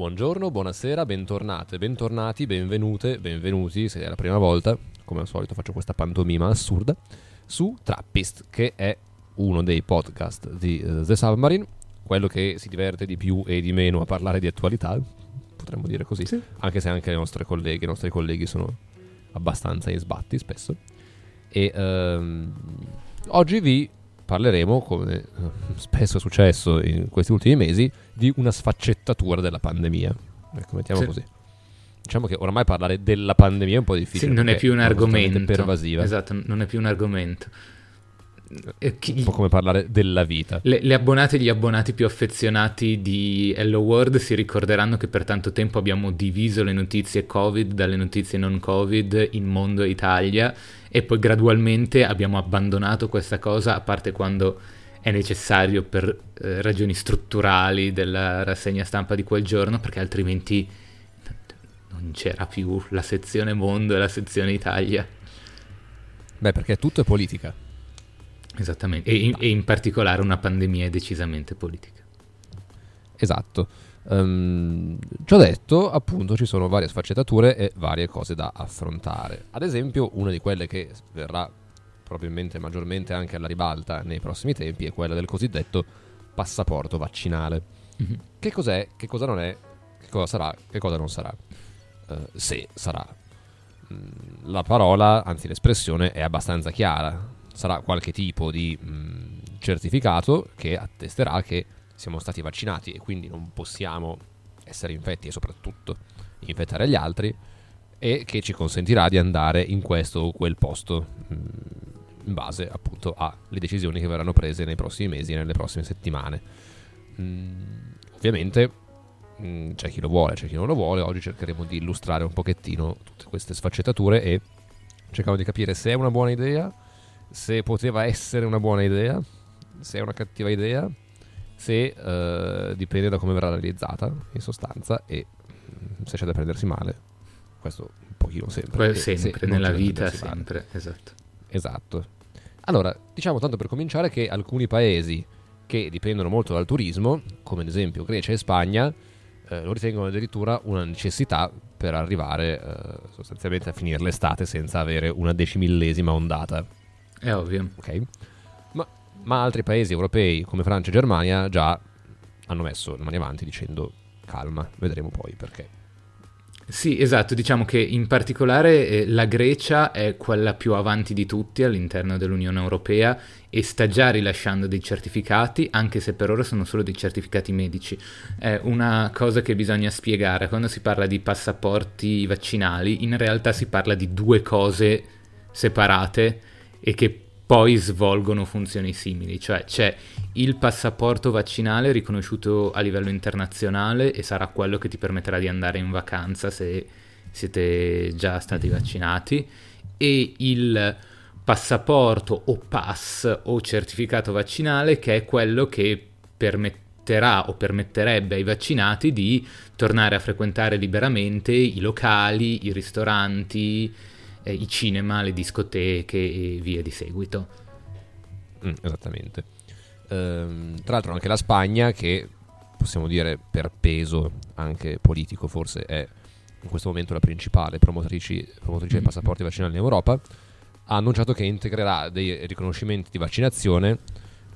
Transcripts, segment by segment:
Buongiorno, buonasera, bentornate, bentornati, benvenute, benvenuti, se è la prima volta, come al solito faccio questa pantomima assurda, su Trappist, che è uno dei podcast di uh, The Submarine, quello che si diverte di più e di meno a parlare di attualità, potremmo dire così, sì. anche se anche le nostre colleghe, i nostri colleghi sono abbastanza in sbatti spesso. E um, oggi vi parleremo, come eh, spesso è successo in questi ultimi mesi, di una sfaccettatura della pandemia. Ecco, mettiamo sì. così. Diciamo che ormai parlare della pandemia è un po' difficile. Sì, non è più un argomento. pervasiva. Esatto, non è più un argomento. Chi, un po' come parlare della vita. Le, le, abbonate e gli abbonati più affezionati di Hello World si ricorderanno che per tanto tempo abbiamo diviso le notizie Covid dalle notizie non Covid in mondo e Italia e poi gradualmente abbiamo abbandonato questa cosa, a parte quando è necessario per eh, ragioni strutturali della rassegna stampa di quel giorno, perché altrimenti non c'era più la sezione mondo e la sezione Italia. Beh, perché tutto è politica. Esattamente, e in, e in particolare una pandemia decisamente politica. Esatto. Um, ciò detto, appunto, ci sono varie sfaccettature e varie cose da affrontare. Ad esempio, una di quelle che verrà probabilmente maggiormente anche alla ribalta nei prossimi tempi è quella del cosiddetto passaporto vaccinale. Mm-hmm. Che cos'è, che cosa non è, che cosa sarà, che cosa non sarà. Uh, se sarà. Mm, la parola, anzi l'espressione, è abbastanza chiara. Sarà qualche tipo di mm, certificato che attesterà che siamo stati vaccinati e quindi non possiamo essere infetti e soprattutto infettare gli altri e che ci consentirà di andare in questo o quel posto mm, in base appunto alle decisioni che verranno prese nei prossimi mesi e nelle prossime settimane. Mm, ovviamente c'è chi lo vuole, c'è chi non lo vuole, oggi cercheremo di illustrare un pochettino tutte queste sfaccettature e cerchiamo di capire se è una buona idea, se poteva essere una buona idea, se è una cattiva idea se uh, dipende da come verrà realizzata in sostanza e mm, se c'è da prendersi male questo un pochino sempre sempre nella vita sempre esatto. Esatto. Allora diciamo tanto per cominciare che alcuni paesi che dipendono molto dal turismo come ad esempio Grecia e Spagna eh, lo ritengono addirittura una necessità per arrivare eh, sostanzialmente a finire l'estate senza avere una decimillesima ondata è ovvio ok ma altri paesi europei come Francia e Germania già hanno messo le mani avanti dicendo calma, vedremo poi perché. Sì, esatto, diciamo che in particolare eh, la Grecia è quella più avanti di tutti all'interno dell'Unione Europea e sta già rilasciando dei certificati, anche se per ora sono solo dei certificati medici. È una cosa che bisogna spiegare, quando si parla di passaporti vaccinali, in realtà si parla di due cose separate e che poi svolgono funzioni simili, cioè c'è il passaporto vaccinale riconosciuto a livello internazionale e sarà quello che ti permetterà di andare in vacanza se siete già stati vaccinati. E il passaporto o pass o certificato vaccinale che è quello che permetterà o permetterebbe ai vaccinati di tornare a frequentare liberamente i locali, i ristoranti, eh, i cinema, le discoteche e via di seguito. Mm, esattamente. Ehm, tra l'altro anche la Spagna, che possiamo dire per peso anche politico forse è in questo momento la principale promotrice, promotrice dei passaporti vaccinali in Europa, ha annunciato che integrerà dei riconoscimenti di vaccinazione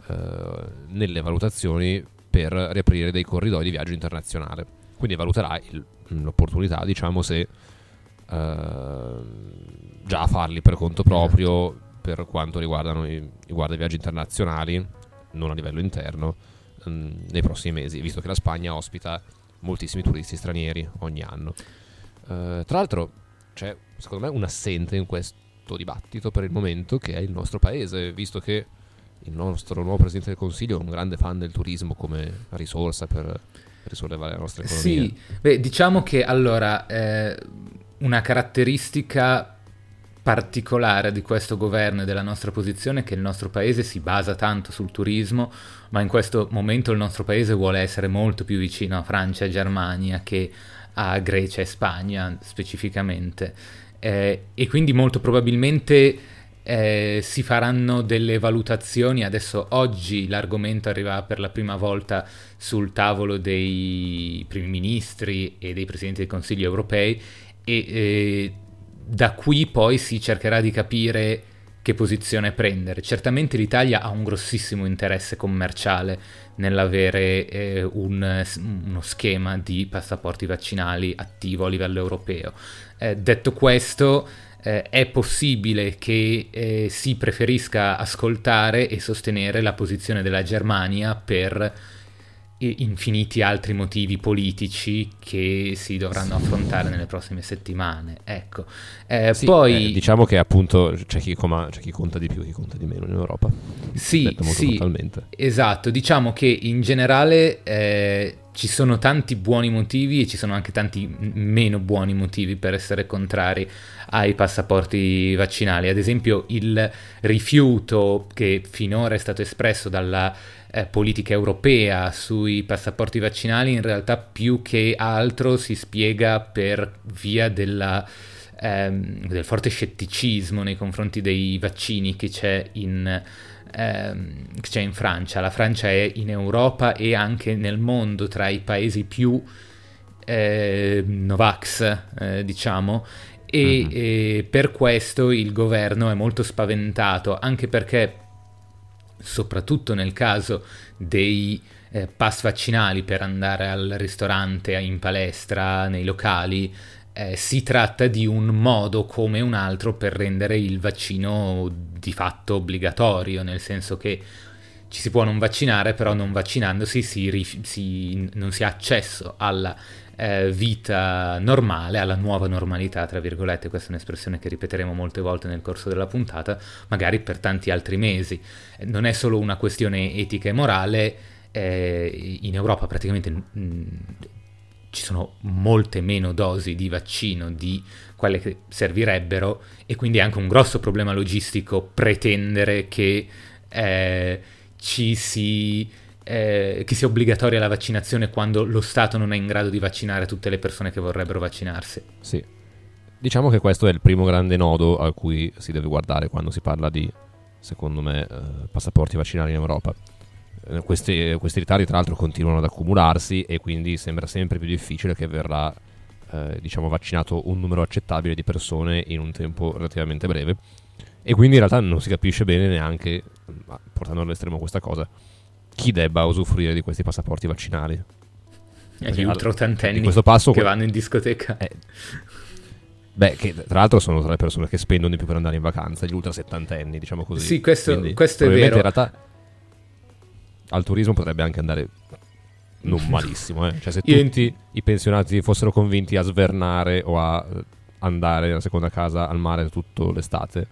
eh, nelle valutazioni per riaprire dei corridoi di viaggio internazionale. Quindi valuterà il, l'opportunità, diciamo, se eh, già farli per conto proprio per quanto riguardano i, i viaggi internazionali, non a livello interno, mh, mm, nei prossimi mesi, visto che la Spagna ospita moltissimi turisti stranieri ogni anno. Uh, tra l'altro c'è secondo me un assente in questo dibattito per il momento che è il nostro paese, visto che il nostro nuovo Presidente del Consiglio è un grande fan del turismo come risorsa per risollevare la nostra economia. Sì, beh, diciamo che allora eh, una caratteristica particolare di questo governo e della nostra posizione è che il nostro paese si basa tanto sul turismo, ma in questo momento il nostro paese vuole essere molto più vicino a Francia e Germania che a Grecia e Spagna specificamente. Eh, e quindi molto probabilmente eh, si faranno delle valutazioni. Adesso oggi l'argomento arriva per la prima volta sul tavolo dei primi ministri e dei presidenti del Consiglio europei e eh, da qui poi si cercherà di capire che posizione prendere. Certamente l'Italia ha un grossissimo interesse commerciale nell'avere eh, un, uno schema di passaporti vaccinali attivo a livello europeo. Eh, detto questo, eh, è possibile che eh, si preferisca ascoltare e sostenere la posizione della Germania per infiniti altri motivi politici che si dovranno affrontare nelle prossime settimane. Ecco. Eh, sì, poi... Eh, diciamo che appunto c'è chi, coma, c'è chi, conta di più e chi conta di meno in Europa. Sì, sì esatto. Diciamo che in generale eh, ci sono tanti buoni motivi e ci sono anche tanti meno buoni motivi per essere contrari ai passaporti vaccinali. Ad esempio il rifiuto che finora è stato espresso dalla eh, politica europea sui passaporti vaccinali in realtà più che altro si spiega per via della, ehm, del forte scetticismo nei confronti dei vaccini che c'è in, ehm, che c'è in Francia. La Francia è in Europa e anche nel mondo tra i paesi più eh, Novax, eh, diciamo, e, mm-hmm. e, per questo il governo è molto spaventato, anche perché soprattutto nel caso dei eh, pass vaccinali per andare al ristorante, in palestra, nei locali, eh, si tratta di un modo come un altro per rendere il vaccino di fatto obbligatorio, nel senso che ci si può non vaccinare, però non vaccinandosi si, si, non si ha accesso alla eh, vita normale, alla nuova normalità, tra virgolette, questa è un'espressione che ripeteremo molte volte nel corso della puntata, magari per tanti altri mesi. Non è solo una questione etica e morale, eh, in Europa praticamente mh, ci sono molte meno dosi di vaccino di quelle che servirebbero e quindi è anche un grosso problema logistico pretendere che eh, ci si eh, che sia obbligatoria la vaccinazione quando lo Stato non è in grado di vaccinare tutte le persone che vorrebbero vaccinarsi. Sì. Diciamo che questo è il primo grande nodo a cui si deve guardare quando si parla di, secondo me, eh, passaporti vaccinali in Europa. Eh, questi, questi, ritardi, tra l'altro, continuano ad accumularsi e quindi sembra sempre più difficile che verrà, eh, diciamo, vaccinato un numero accettabile di persone in un tempo relativamente breve. E quindi in realtà non si capisce bene neanche, portando all'estremo questa cosa, chi debba usufruire di questi passaporti vaccinali. E gli ultra ottantenni questo passo, che vanno in discoteca. Eh, beh, che tra l'altro sono tra le persone che spendono di più per andare in vacanza, gli ultra settantenni, diciamo così. Sì, questo, Quindi, questo è vero. in realtà al turismo potrebbe anche andare non malissimo. Eh? Cioè, se tutti in... i pensionati fossero convinti a svernare o a eh, andare nella seconda casa al mare tutta l'estate,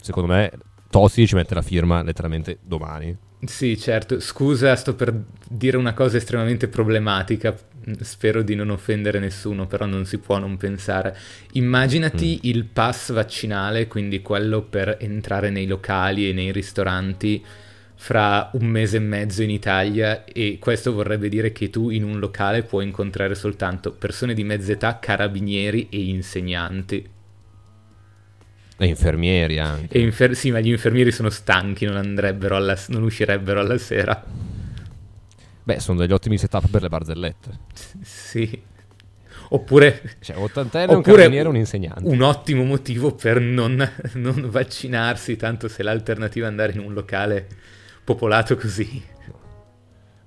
secondo me Tosi ci mette la firma letteralmente domani. Sì, certo. Scusa, sto per dire una cosa estremamente problematica. Spero di non offendere nessuno, però non si può non pensare. Immaginati mm. il pass vaccinale, quindi quello per entrare nei locali e nei ristoranti fra un mese e mezzo in Italia e questo vorrebbe dire che tu in un locale puoi incontrare soltanto persone di mezza età, carabinieri e insegnanti. E infermieri anche. E infer- sì, ma gli infermieri sono stanchi, non, andrebbero alla, non uscirebbero alla sera. Beh, sono degli ottimi setup per le barzellette. Sì. Oppure, cioè, ottantenne, un carabiniere un insegnante. Un ottimo motivo per non, non vaccinarsi, tanto se l'alternativa è andare in un locale popolato così.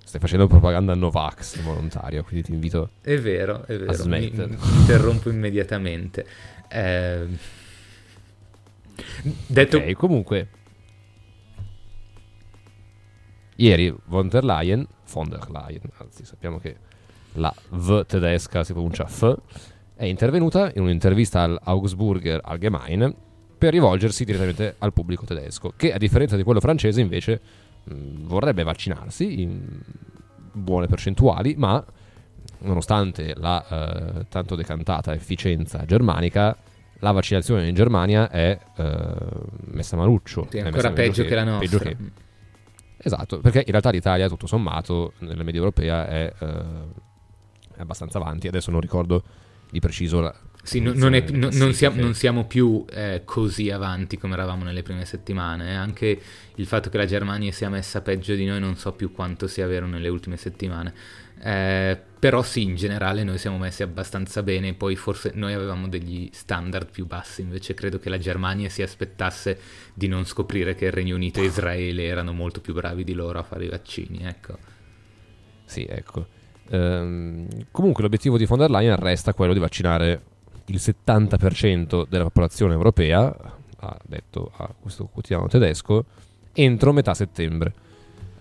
Stai facendo propaganda Novax volontario, quindi ti invito è vero, è vero. a smettere. Mi, mi interrompo immediatamente. Eh, detto... Ok, comunque... Ieri von der Leyen, von der Leyen, anzi sappiamo che la V tedesca si pronuncia F, è intervenuta in un'intervista al Augsburger Allgemein per rivolgersi direttamente al pubblico tedesco, che a differenza di quello francese invece mh, vorrebbe vaccinarsi in buone percentuali, ma nonostante la eh, tanto decantata efficienza germanica, la vaccinazione in Germania è eh, messa maluccio. Sì, è ancora peggio che, che, la nostra. Che... Esatto, perché in realtà l'Italia, tutto sommato, nella media europea è eh, è abbastanza avanti. Adesso non ricordo di preciso la. Sì, non, non, è, non, non, siamo, non, siamo, più eh, così avanti come eravamo nelle prime settimane. Eh. Anche il fatto che la Germania sia messa peggio di noi non so più quanto sia vero nelle ultime settimane. Eh, però sì, in generale noi siamo messi abbastanza bene, poi forse noi avevamo degli standard più bassi, invece credo che la Germania si aspettasse di non scoprire che il Regno Unito e Israele erano molto più bravi di loro a fare i vaccini, ecco. Sì, ecco. Ehm, comunque l'obiettivo di von der Leyen resta quello di vaccinare il 70% della popolazione europea, ha detto a questo quotidiano tedesco, entro metà settembre.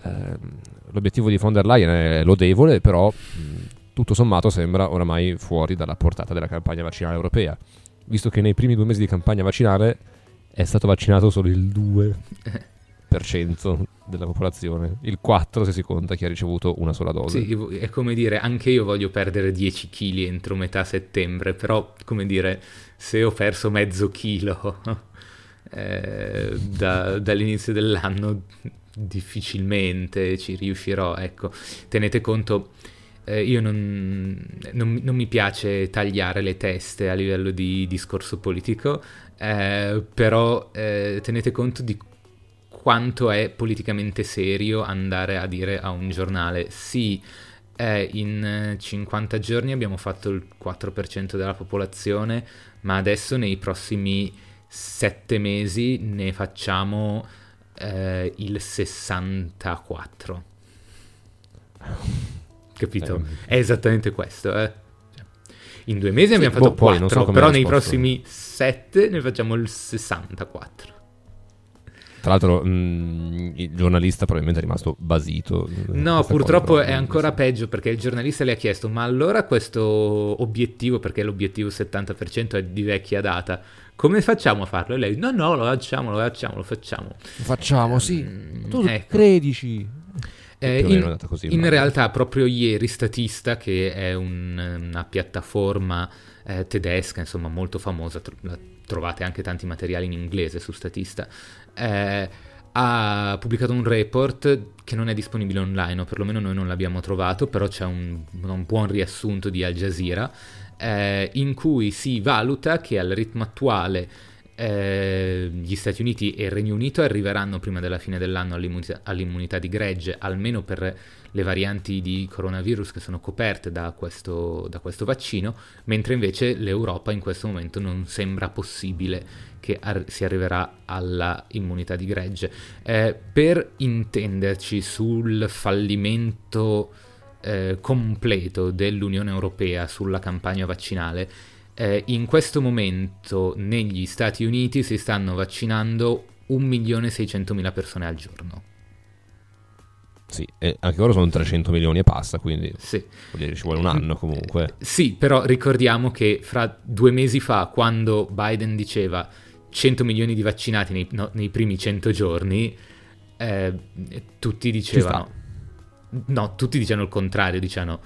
Ehm, l'obiettivo di von der Leyen è lodevole, però tutto sommato sembra oramai fuori dalla portata della campagna vaccinale europea, visto che nei primi due mesi di campagna vaccinale è stato vaccinato solo il 2 della popolazione, il 4 se si conta chi ha ricevuto una sola dose. Sì, è come dire, anche io voglio perdere 10 kg entro metà settembre, però come dire, se ho perso mezzo chilo eh, da, dall'inizio dell'anno difficilmente ci riuscirò, ecco, tenete conto... Eh, io non, non, non, mi piace tagliare le teste a livello di discorso politico, eh, però eh, tenete conto di quanto è politicamente serio andare a dire a un giornale sì, eh, in 50 giorni abbiamo fatto il 4% della popolazione, ma adesso nei prossimi 7 mesi ne facciamo eh, il 64. Capito? Eh. È esattamente questo, eh. In due mesi sì, abbiamo fatto boh, 4, so però nei prossimi 7 ne facciamo il 64. Tra l'altro, mh, mm, il giornalista probabilmente è rimasto basito. No, purtroppo è ancora sì. peggio perché il giornalista le ha chiesto: Ma allora questo obiettivo, perché l'obiettivo 70% è di vecchia data, come facciamo a farlo? E lei: No, no, lo facciamo, lo facciamo, lo facciamo. Lo facciamo, sì. Mm, tu ecco. credici. Eh, in, in realtà, proprio ieri, Statista, che è un, una piattaforma eh, tedesca, insomma, molto famosa, la trovate anche tanti materiali in inglese su Statista, eh, ha pubblicato un report che non è disponibile online, o perlomeno noi non l'abbiamo trovato, però c'è un, un buon riassunto di Al Jazeera, eh, in cui si valuta che al ritmo attuale eh, gli Stati Uniti e il Regno Unito arriveranno prima della fine dell'anno all'immunità, all'immunità di gregge, almeno per le varianti di coronavirus che sono coperte da questo, da questo vaccino, mentre invece l'Europa in questo momento non sembra possibile che ar- si arriverà alla immunità di gregge. Eh, per intenderci sul fallimento eh, completo dell'Unione Europea sulla campagna vaccinale, eh, in questo momento negli Stati Uniti si stanno vaccinando 1.600.000 persone al giorno. Sì, e anche loro sono 300 milioni e passa, quindi sì. dire ci vuole un anno comunque. Eh, sì, però ricordiamo che fra due mesi fa, quando Biden diceva 100 milioni di vaccinati nei, no, nei primi 100 giorni, eh, tutti dicevano... No, tutti dicevano il contrario, dicevano...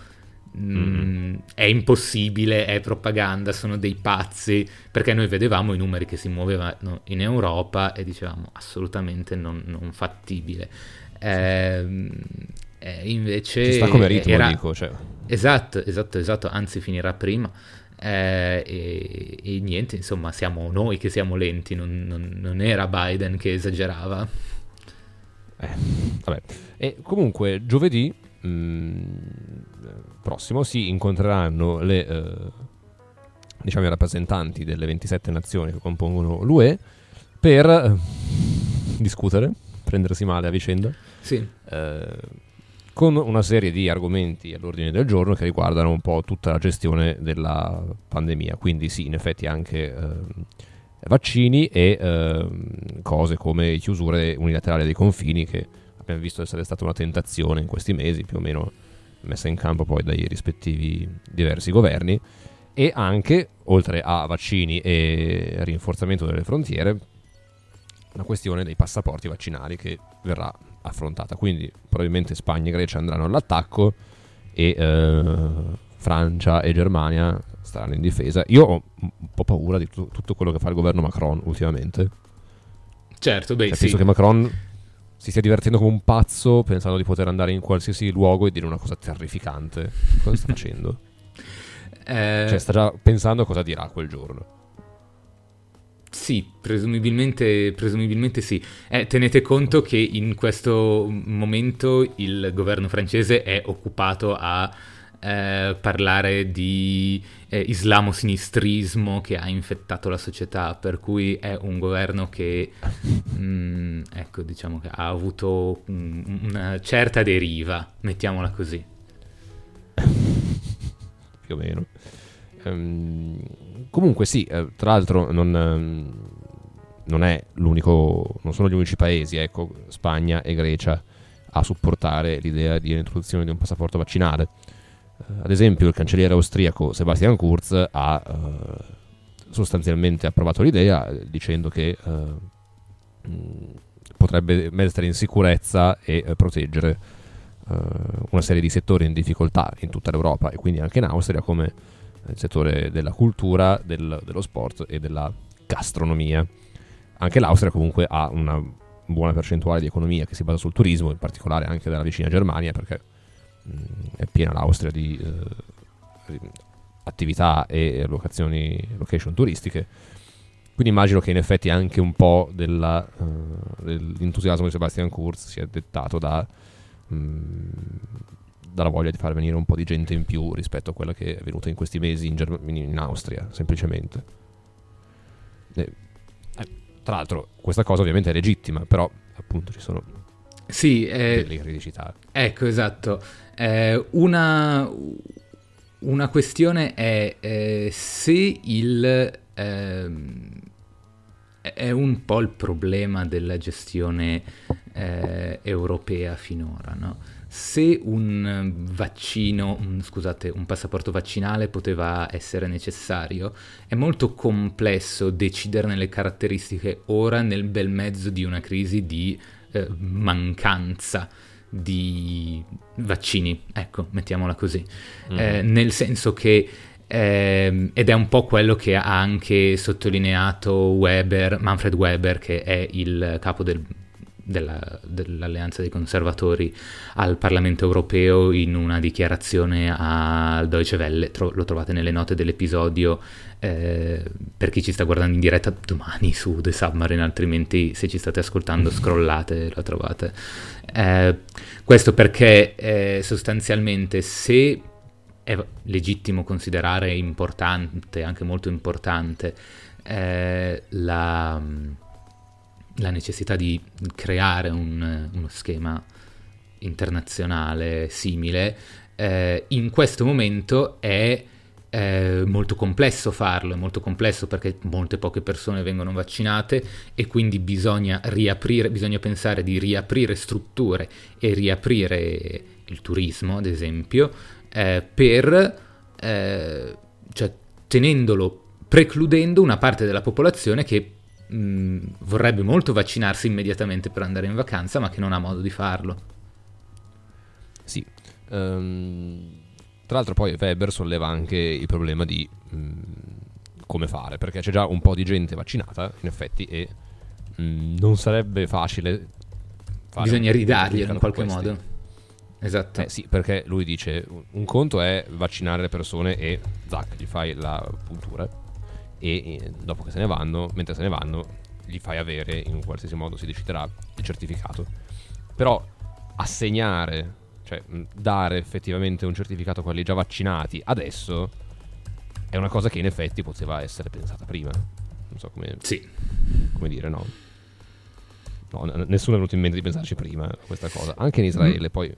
Mm, è impossibile, è propaganda, sono dei pazzi, perché noi vedevamo i numeri che si muovevano in Europa e dicevamo assolutamente non, non fattibile. Eh, eh, invece Ci sta come ritmo, era... dico. Cioè. Esatto, esatto, esatto, anzi finirà prima. Eh, e, e, niente, insomma, siamo noi che siamo lenti, non, non, non era Biden che esagerava. Eh, vabbè. E comunque giovedì mh, mm, prossimo si incontreranno le, eh, diciamo, i rappresentanti delle 27 nazioni che compongono l'UE per eh, discutere, prendersi male a vicenda. Sì. Eh, con una serie di argomenti all'ordine del giorno che riguardano un po' tutta la gestione della pandemia. Quindi sì, in effetti anche eh, vaccini e eh, cose come chiusure unilaterali dei confini che abbiamo visto essere stata una tentazione in questi mesi, più o meno messa in campo poi dai rispettivi diversi governi e anche, oltre a vaccini e rinforzamento delle frontiere, la questione dei passaporti vaccinali che verrà affrontata. Quindi probabilmente Spagna e Grecia andranno all'attacco e eh, Francia e Germania staranno in difesa. Io ho un po' paura di tu- tutto quello che fa il governo Macron ultimamente. Certo, beh, cioè, sì. Penso che Macron si stia divertendo come un pazzo pensando di poter andare in qualsiasi luogo e dire una cosa terrificante. Cosa sta facendo? eh... Cioè, sta già pensando a cosa dirà quel giorno. Sì, presumibilmente, presumibilmente sì. Eh, tenete conto che in questo momento il governo francese è occupato a eh, parlare di eh, islamo-sinistrismo che ha infettato la società, per cui è un governo che, mh, mm, ecco, diciamo che ha avuto un, una certa deriva, mettiamola così. Più o meno. Um, comunque sì, eh, tra l'altro non, um, non, è l'unico, non sono gli unici paesi, ecco, Spagna e Grecia a supportare l'idea di introduzione di un passaporto vaccinale. Uh, ad esempio il cancelliere austriaco Sebastian Kurz ha uh, sostanzialmente approvato l'idea dicendo che uh, potrebbe mettere in sicurezza e proteggere una serie di settori in difficoltà in tutta l'Europa e quindi anche in Austria come nel settore della cultura, del, dello sport e della gastronomia. Anche l'Austria comunque ha una buona percentuale di economia che si basa sul turismo, in particolare anche dalla vicina Germania, perché è piena l'Austria di eh, attività e location turistiche. Quindi immagino che in effetti anche un po' della, uh, dell'entusiasmo di Sebastian Kurz sia dettato da mh, dalla voglia di far venire un po' di gente in più rispetto a quella che è venuta in questi mesi in, Germ- in Austria, semplicemente. Eh, tra l'altro, questa cosa ovviamente è legittima, però appunto ci sono sì, eh, delle criticità. Ecco, esatto. Eh, una, una, questione è eh, se il... Ehm, è un po' il problema della gestione eh, europea finora, no? se un vaccino, scusate, un passaporto vaccinale poteva essere necessario, è molto complesso deciderne le caratteristiche ora nel bel mezzo di una crisi di eh, mancanza di vaccini, ecco, mettiamola così, mm. eh, nel senso che eh, ed è un po' quello che ha anche sottolineato Weber, Manfred Weber, che è il capo del della, dell'Alleanza dei Conservatori al Parlamento Europeo in una dichiarazione al Deutsche Welle, Tro- lo trovate nelle note dell'episodio eh, per chi ci sta guardando in diretta domani su The Submarine, altrimenti se ci state ascoltando scrollate, la trovate. Eh, questo perché eh, sostanzialmente se è legittimo considerare importante, anche molto importante, eh, la la necessità di creare un, uno schema internazionale simile, eh, in questo momento è eh, molto complesso farlo, è molto complesso perché molte poche persone vengono vaccinate e quindi bisogna riaprire, bisogna pensare di riaprire strutture e riaprire il turismo, ad esempio, eh, per, eh, cioè, tenendolo, precludendo una parte della popolazione che mh, mm, vorrebbe molto vaccinarsi immediatamente per andare in vacanza, ma che non ha modo di farlo. Sì. Um, tra l'altro poi Weber solleva anche il problema di mh, mm, come fare, perché c'è già un po' di gente vaccinata, in effetti, e mh, mm, non sarebbe facile... Bisogna ridarglielo in qualche modo. esatto. Eh sì, perché lui dice un conto è vaccinare le persone e zac, gli fai la puntura e dopo che se ne vanno, mentre se ne vanno, gli fai avere in qualsiasi modo si deciderà il certificato. Però assegnare, cioè dare effettivamente un certificato a quelli già vaccinati adesso è una cosa che in effetti poteva essere pensata prima. Non so come, Sì. come dire, no. No, nessuno è venuto in mente di pensarci prima a questa cosa. Anche in Israele, poi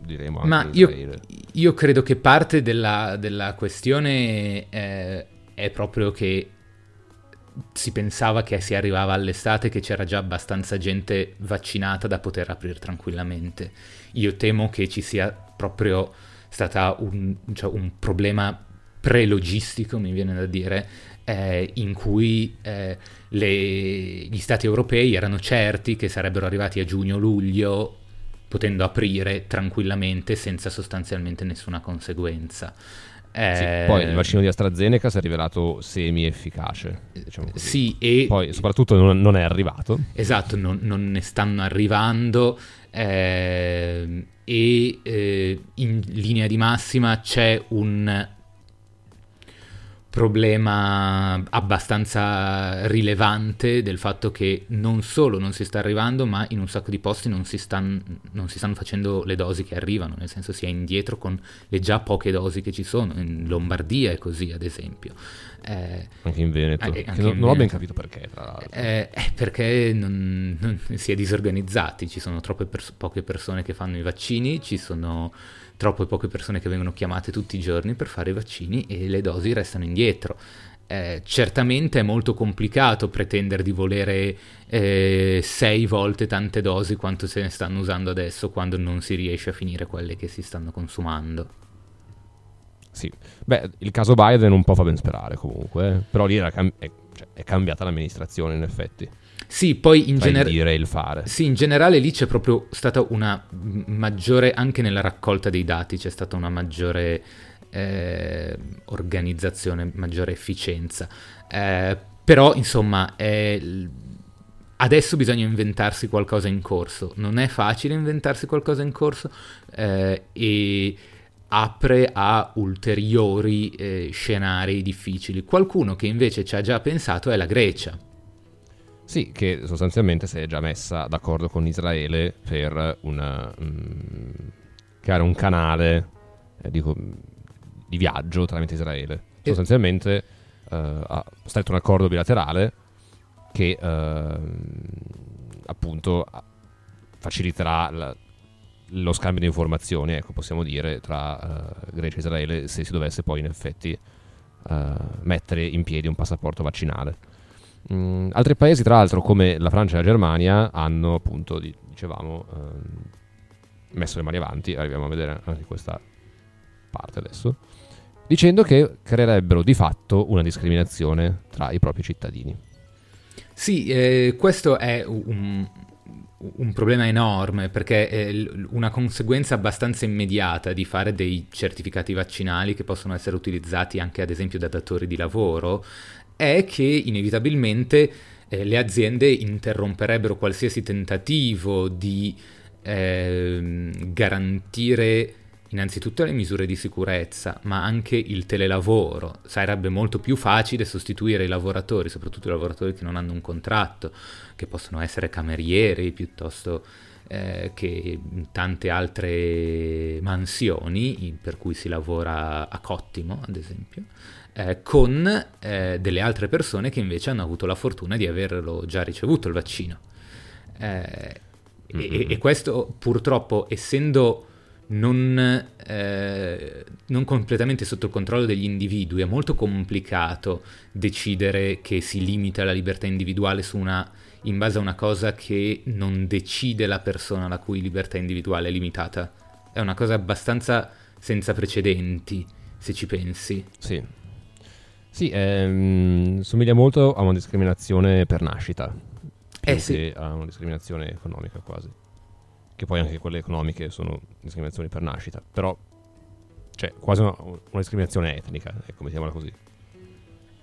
diremo anche Ma in io, Israele. io credo che parte della, della questione eh, è proprio che si pensava che si arrivava all'estate che c'era già abbastanza gente vaccinata da poter aprire tranquillamente. Io temo che ci sia proprio stata un, cioè un problema prelogistico, mi viene da dire, eh, in cui eh, le- gli stati europei erano certi che sarebbero arrivati a giugno-luglio potendo aprire tranquillamente senza sostanzialmente nessuna conseguenza. Sì, Eh, poi il vaccino di AstraZeneca si è rivelato semi-efficace. Diciamo così. Sì, e Poi soprattutto non, non è arrivato. Esatto, non, non ne stanno arrivando ehm, e eh, in linea di massima c'è un problema abbastanza rilevante del fatto che non solo non si sta arrivando, ma in un sacco di posti non si, stan- non si stanno facendo le dosi che arrivano, nel senso si è indietro con le già poche dosi che ci sono, in Lombardia è così ad esempio. Eh, Anche in Veneto. Eh, che anche non, in non ho ben capito perché, tra l'altro. eh, eh, perché non, non- si è disorganizzati, ci sono troppe pers- poche persone che fanno i vaccini, ci sono troppe poche persone che vengono chiamate tutti i giorni per fare i vaccini e le dosi restano indietro. Eh, certamente è molto complicato pretendere di volere eh, sei volte tante dosi quanto se ne stanno usando adesso quando non si riesce a finire quelle che si stanno consumando. Sì. Beh, il caso Biden un po' fa ben sperare comunque. eh. Però lì cam- è, cioè, è cambiata l'amministrazione in effetti. Sì, poi in generale... dire il fare. Sì, in generale lì c'è proprio stata una maggiore, anche nella raccolta dei dati, c'è stata una maggiore eh, organizzazione, maggiore efficienza. Eh, però, insomma, è adesso bisogna inventarsi qualcosa in corso. Non è facile inventarsi qualcosa in corso eh, e apre a ulteriori eh, scenari difficili. Qualcuno che invece ci ha già pensato è la Grecia. Sì, che sostanzialmente si è già messa d'accordo con Israele per una, mm, creare un canale eh, dico, di viaggio tramite Israele. Sostanzialmente eh, ha stretto un accordo bilaterale che eh, appunto faciliterà la- lo scambio di informazioni, ecco, possiamo dire, tra eh, Grecia e Israele se si dovesse poi in effetti eh, mettere in piedi un passaporto vaccinale. Mm, altri paesi, tra l'altro, come la Francia e la Germania, hanno appunto, di- dicevamo, ehm, messo le mani avanti. Arriviamo a vedere anche questa parte adesso. Dicendo che creerebbero di fatto una discriminazione tra i propri cittadini. Sì, eh, questo è un, un problema enorme perché l- una conseguenza abbastanza immediata di fare dei certificati vaccinali che possono essere utilizzati anche ad esempio da datori di lavoro è che inevitabilmente eh, le aziende interromperebbero qualsiasi tentativo di ehm, garantire innanzitutto le misure di sicurezza, ma anche il telelavoro. Sarebbe molto più facile sostituire i lavoratori, soprattutto i lavoratori che non hanno un contratto, che possono essere camerieri piuttosto eh, che tante altre mansioni per cui si lavora a cottimo, ad esempio, eh, con eh, delle altre persone che invece hanno avuto la fortuna di averlo già ricevuto il vaccino. Eh, e, e questo purtroppo, essendo non, eh, non completamente sotto il controllo degli individui, è molto complicato decidere che si limita la libertà individuale su una, in base a una cosa che non decide la persona la cui libertà individuale è limitata. È una cosa abbastanza senza precedenti, se ci pensi. Sì. Sì, ehm, somiglia molto a una discriminazione per nascita. Più Eh sì. a una discriminazione economica quasi. Che poi anche quelle economiche sono discriminazioni per nascita. Però, cioè, quasi una, una discriminazione etnica, ecco, mettiamola così.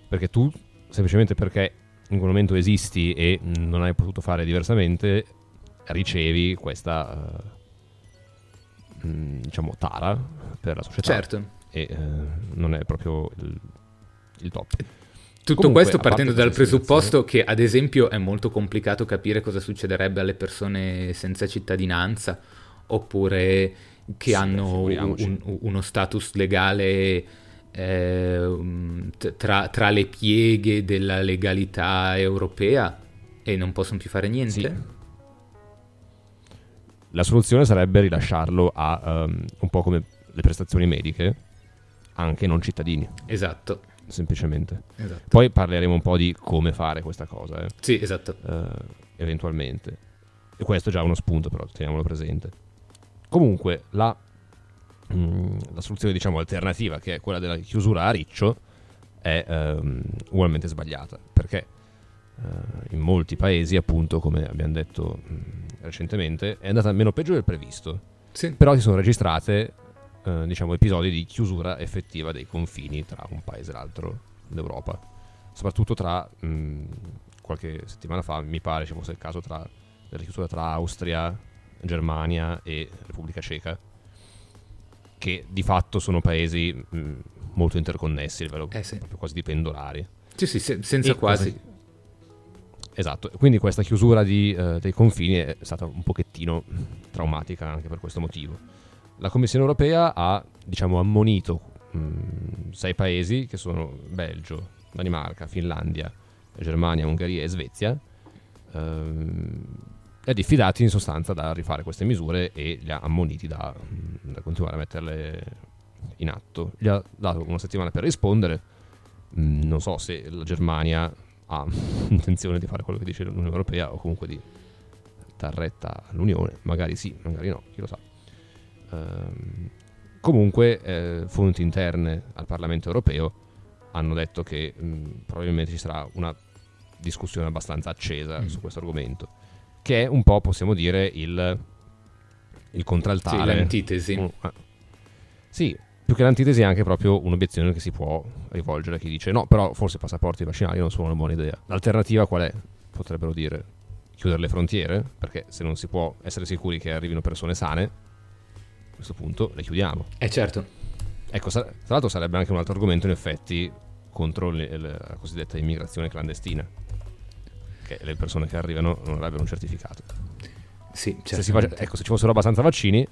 Perché tu, semplicemente perché in quel momento esisti e non hai potuto fare diversamente, ricevi questa... eh, mh, diciamo, tara per la società. Certo. E eh, non è proprio il, il top. Tutto Comunque, questo partendo dal presupposto che, ad esempio, è molto complicato capire cosa succederebbe alle persone senza cittadinanza oppure che Sì, hanno un- uno status legale eh, tra, tra le pieghe della legalità europea e non possono più fare niente. Sì. La soluzione sarebbe rilasciarlo a ehm, un po' come le prestazioni mediche, anche non cittadini, Esatto, semplicemente. esatto. Poi parleremo un po' di come fare questa cosa, eh, Sì, esatto. eh, eventualmente. E questo è già uno spunto, però teniamolo presente. Comunque, la, mm, la soluzione, diciamo, alternativa, che è quella della chiusura a riccio, è ehm, ugualmente sbagliata, perché eh, in molti paesi, appunto, come abbiamo detto mm, recentemente, è andata meno peggio del previsto. Sì. Però si sono registrate, eh, diciamo, episodi di chiusura effettiva dei confini tra un paese e l'altro d'Europa. Soprattutto tra mh, qualche settimana fa, mi pare ci fosse il caso tra, della chiusura tra Austria, Germania e Repubblica Ceca, che di fatto sono paesi mh, molto interconnessi, a livello Eh sì. proprio quasi di pendolari. Sì, sì, se- senza E quasi. questa- Esatto, quindi questa chiusura di, eh, dei confini è stata un pochettino traumatica anche per questo motivo. La Commissione europea ha, diciamo, ammonito mh, sei paesi che sono Belgio, Danimarca, Finlandia, Germania, Ungheria e Svezia, ehm, e diffidati in sostanza da rifare queste misure e li ha ammoniti da, mh, da continuare a metterle in atto. Gli ha dato una settimana per rispondere. Mm, Non so se la Germania ha intenzione di fare quello che dice l'Unione Europea o comunque di dar retta all'Unione. Magari sì, magari no, chi lo sa. Ehm, comunque, eh, fonti interne al Parlamento Europeo hanno detto che mh, probabilmente ci sarà una discussione abbastanza accesa Mm. su questo argomento, che è un po', possiamo dire, il, il contraltare. Sì, l'antitesi. Un- ah. Sì, più che l'antitesi è anche proprio un'obiezione che si può rivolgere a chi dice no, però forse i passaporti vaccinali non sono una buona idea. L'alternativa qual è? Potrebbero dire chiudere le frontiere, perché se non si può essere sicuri che arrivino persone sane, a questo punto le chiudiamo. Eh certo. Ecco, tra l'altro sarebbe anche un altro argomento in effetti contro le- la cosiddetta immigrazione clandestina, che le persone che arrivano non avrebbero un certificato. Sì, Se, si face- ecco, se ci fossero abbastanza vaccini,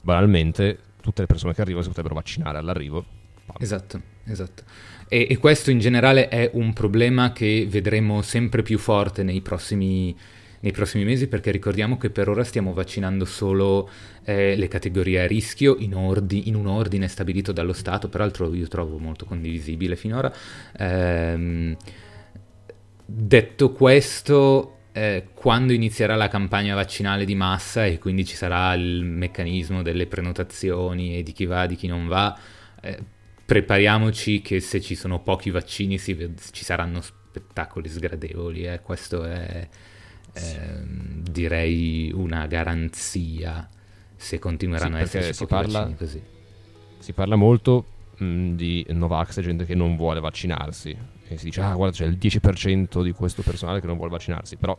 banalmente tutte le persone che arrivano si potrebbero vaccinare all'arrivo. Pam. Esatto, esatto. E, e questo in generale è un problema che vedremo sempre più forte nei prossimi, nei prossimi mesi perché ricordiamo che per ora stiamo vaccinando solo eh, le categorie a rischio in, ordi- in un ordine stabilito dallo Stato, peraltro io trovo molto condivisibile finora. Ehm, detto questo, eh, quando inizierà la campagna vaccinale di massa e quindi ci sarà il meccanismo delle prenotazioni e di chi va, di chi non va, eh, prepariamoci che se ci sono pochi vaccini si ci saranno spettacoli sgradevoli. eh. Questo è, ehm, direi, una garanzia se continueranno Sì, a esserci perché si parla- così. Si parla molto mh, di Novax e gente che non vuole vaccinarsi. E si dice, ah, guarda, c'è il 10% di questo personale che non vuole vaccinarsi. Però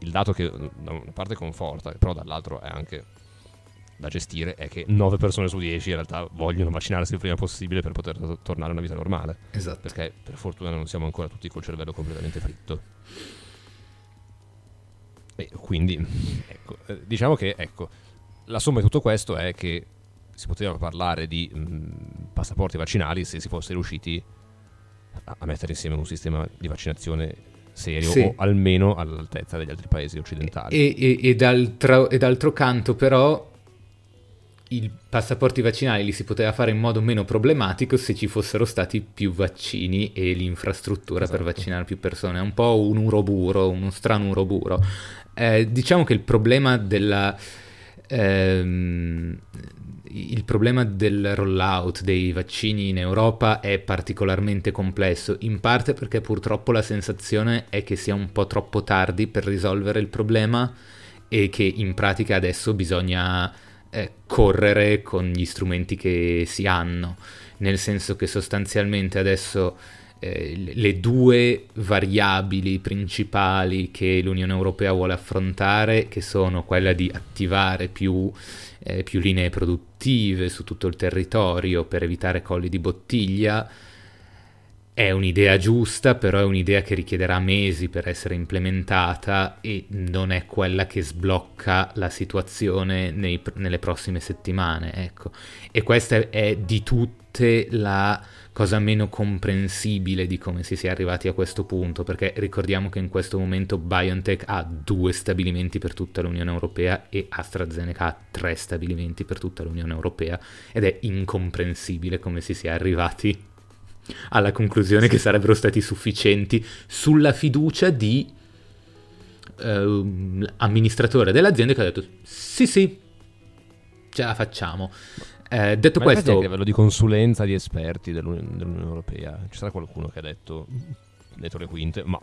il dato che da una parte conforta, però dall'altro è anche da gestire, è che 9 persone su 10 in realtà vogliono vaccinarsi il prima possibile per poter to- tornare a una vita normale. Esatto. Perché per fortuna non siamo ancora tutti col cervello completamente fritto. E quindi, ecco, eh, diciamo che, ecco, la somma di tutto questo è che si poteva parlare di mh, passaporti vaccinali se si fosse riusciti a, a mettere insieme un sistema di vaccinazione serio Sì. o almeno all'altezza degli altri paesi occidentali. E, e- e d'altro, e d'altro canto, però, i passaporti vaccinali li si poteva fare in modo meno problematico se ci fossero stati più vaccini e l'infrastruttura per Esatto. vaccinare più persone. È un po' un uroburo, uno strano uroburo. Eh, diciamo che il problema della. ehm, il problema del rollout dei vaccini in Europa è particolarmente complesso, in parte perché purtroppo la sensazione è che sia un po' troppo tardi per risolvere il problema e che in pratica adesso bisogna correre con gli strumenti che si hanno, nel senso che sostanzialmente adesso eh, le due variabili principali che l'Unione Europea vuole affrontare, che sono quella di attivare più, eh, più linee produttive su tutto il territorio per evitare colli di bottiglia, è un'idea giusta, però è un'idea che richiederà mesi per essere implementata e non è quella che sblocca la situazione nei, nelle prossime settimane. Ecco. E questa è di tutte la cosa meno comprensibile di come si sia arrivati a questo punto, perché ricordiamo che in questo momento BioNTech ha due stabilimenti per tutta l'Unione Europea e AstraZeneca ha tre stabilimenti per tutta l'Unione Europea ed è incomprensibile come si sia arrivati alla conclusione che sarebbero stati sufficienti sulla fiducia di eh, amministratore dell'azienda che ha detto sì sì ce la facciamo eh, detto Ma questo a livello di consulenza di esperti dell'Unione, dell'Unione Europea ci sarà qualcuno che ha detto detto le quinte ma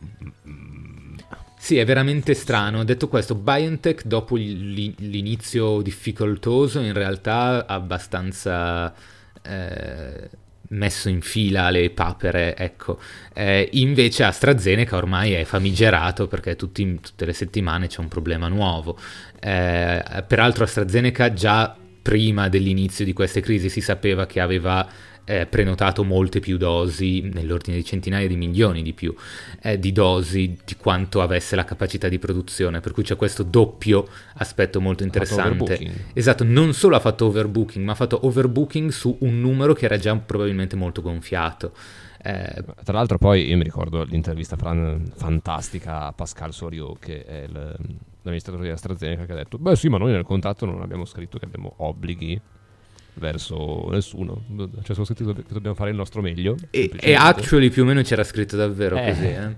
mm, sì, è veramente strano. Detto questo, BioNTech dopo l'inizio difficoltoso in realtà abbastanza eh, messo in fila le papere, ecco. Eh, invece AstraZeneca ormai è famigerato perché tutti, tutte le settimane c'è un problema nuovo. Eh, peraltro AstraZeneca già prima dell'inizio di queste crisi si sapeva che aveva eh, prenotato molte più dosi, nell'ordine di centinaia di milioni di più, eh, di dosi di quanto avesse la capacità di produzione, per cui c'è questo doppio aspetto molto interessante. Esatto, non solo ha fatto overbooking, ma ha fatto overbooking su un numero che era già probabilmente molto gonfiato. Eh, Tra l'altro poi io mi ricordo l'intervista fran- fantastica a Pascal Sorio che è il, l'amministratore di AstraZeneca che ha detto beh sì ma noi nel contratto non abbiamo scritto che abbiamo obblighi verso nessuno. C'è solo scritto che dobbiamo fare il nostro meglio. E, e actually più o meno c'era scritto davvero eh. così. Eh?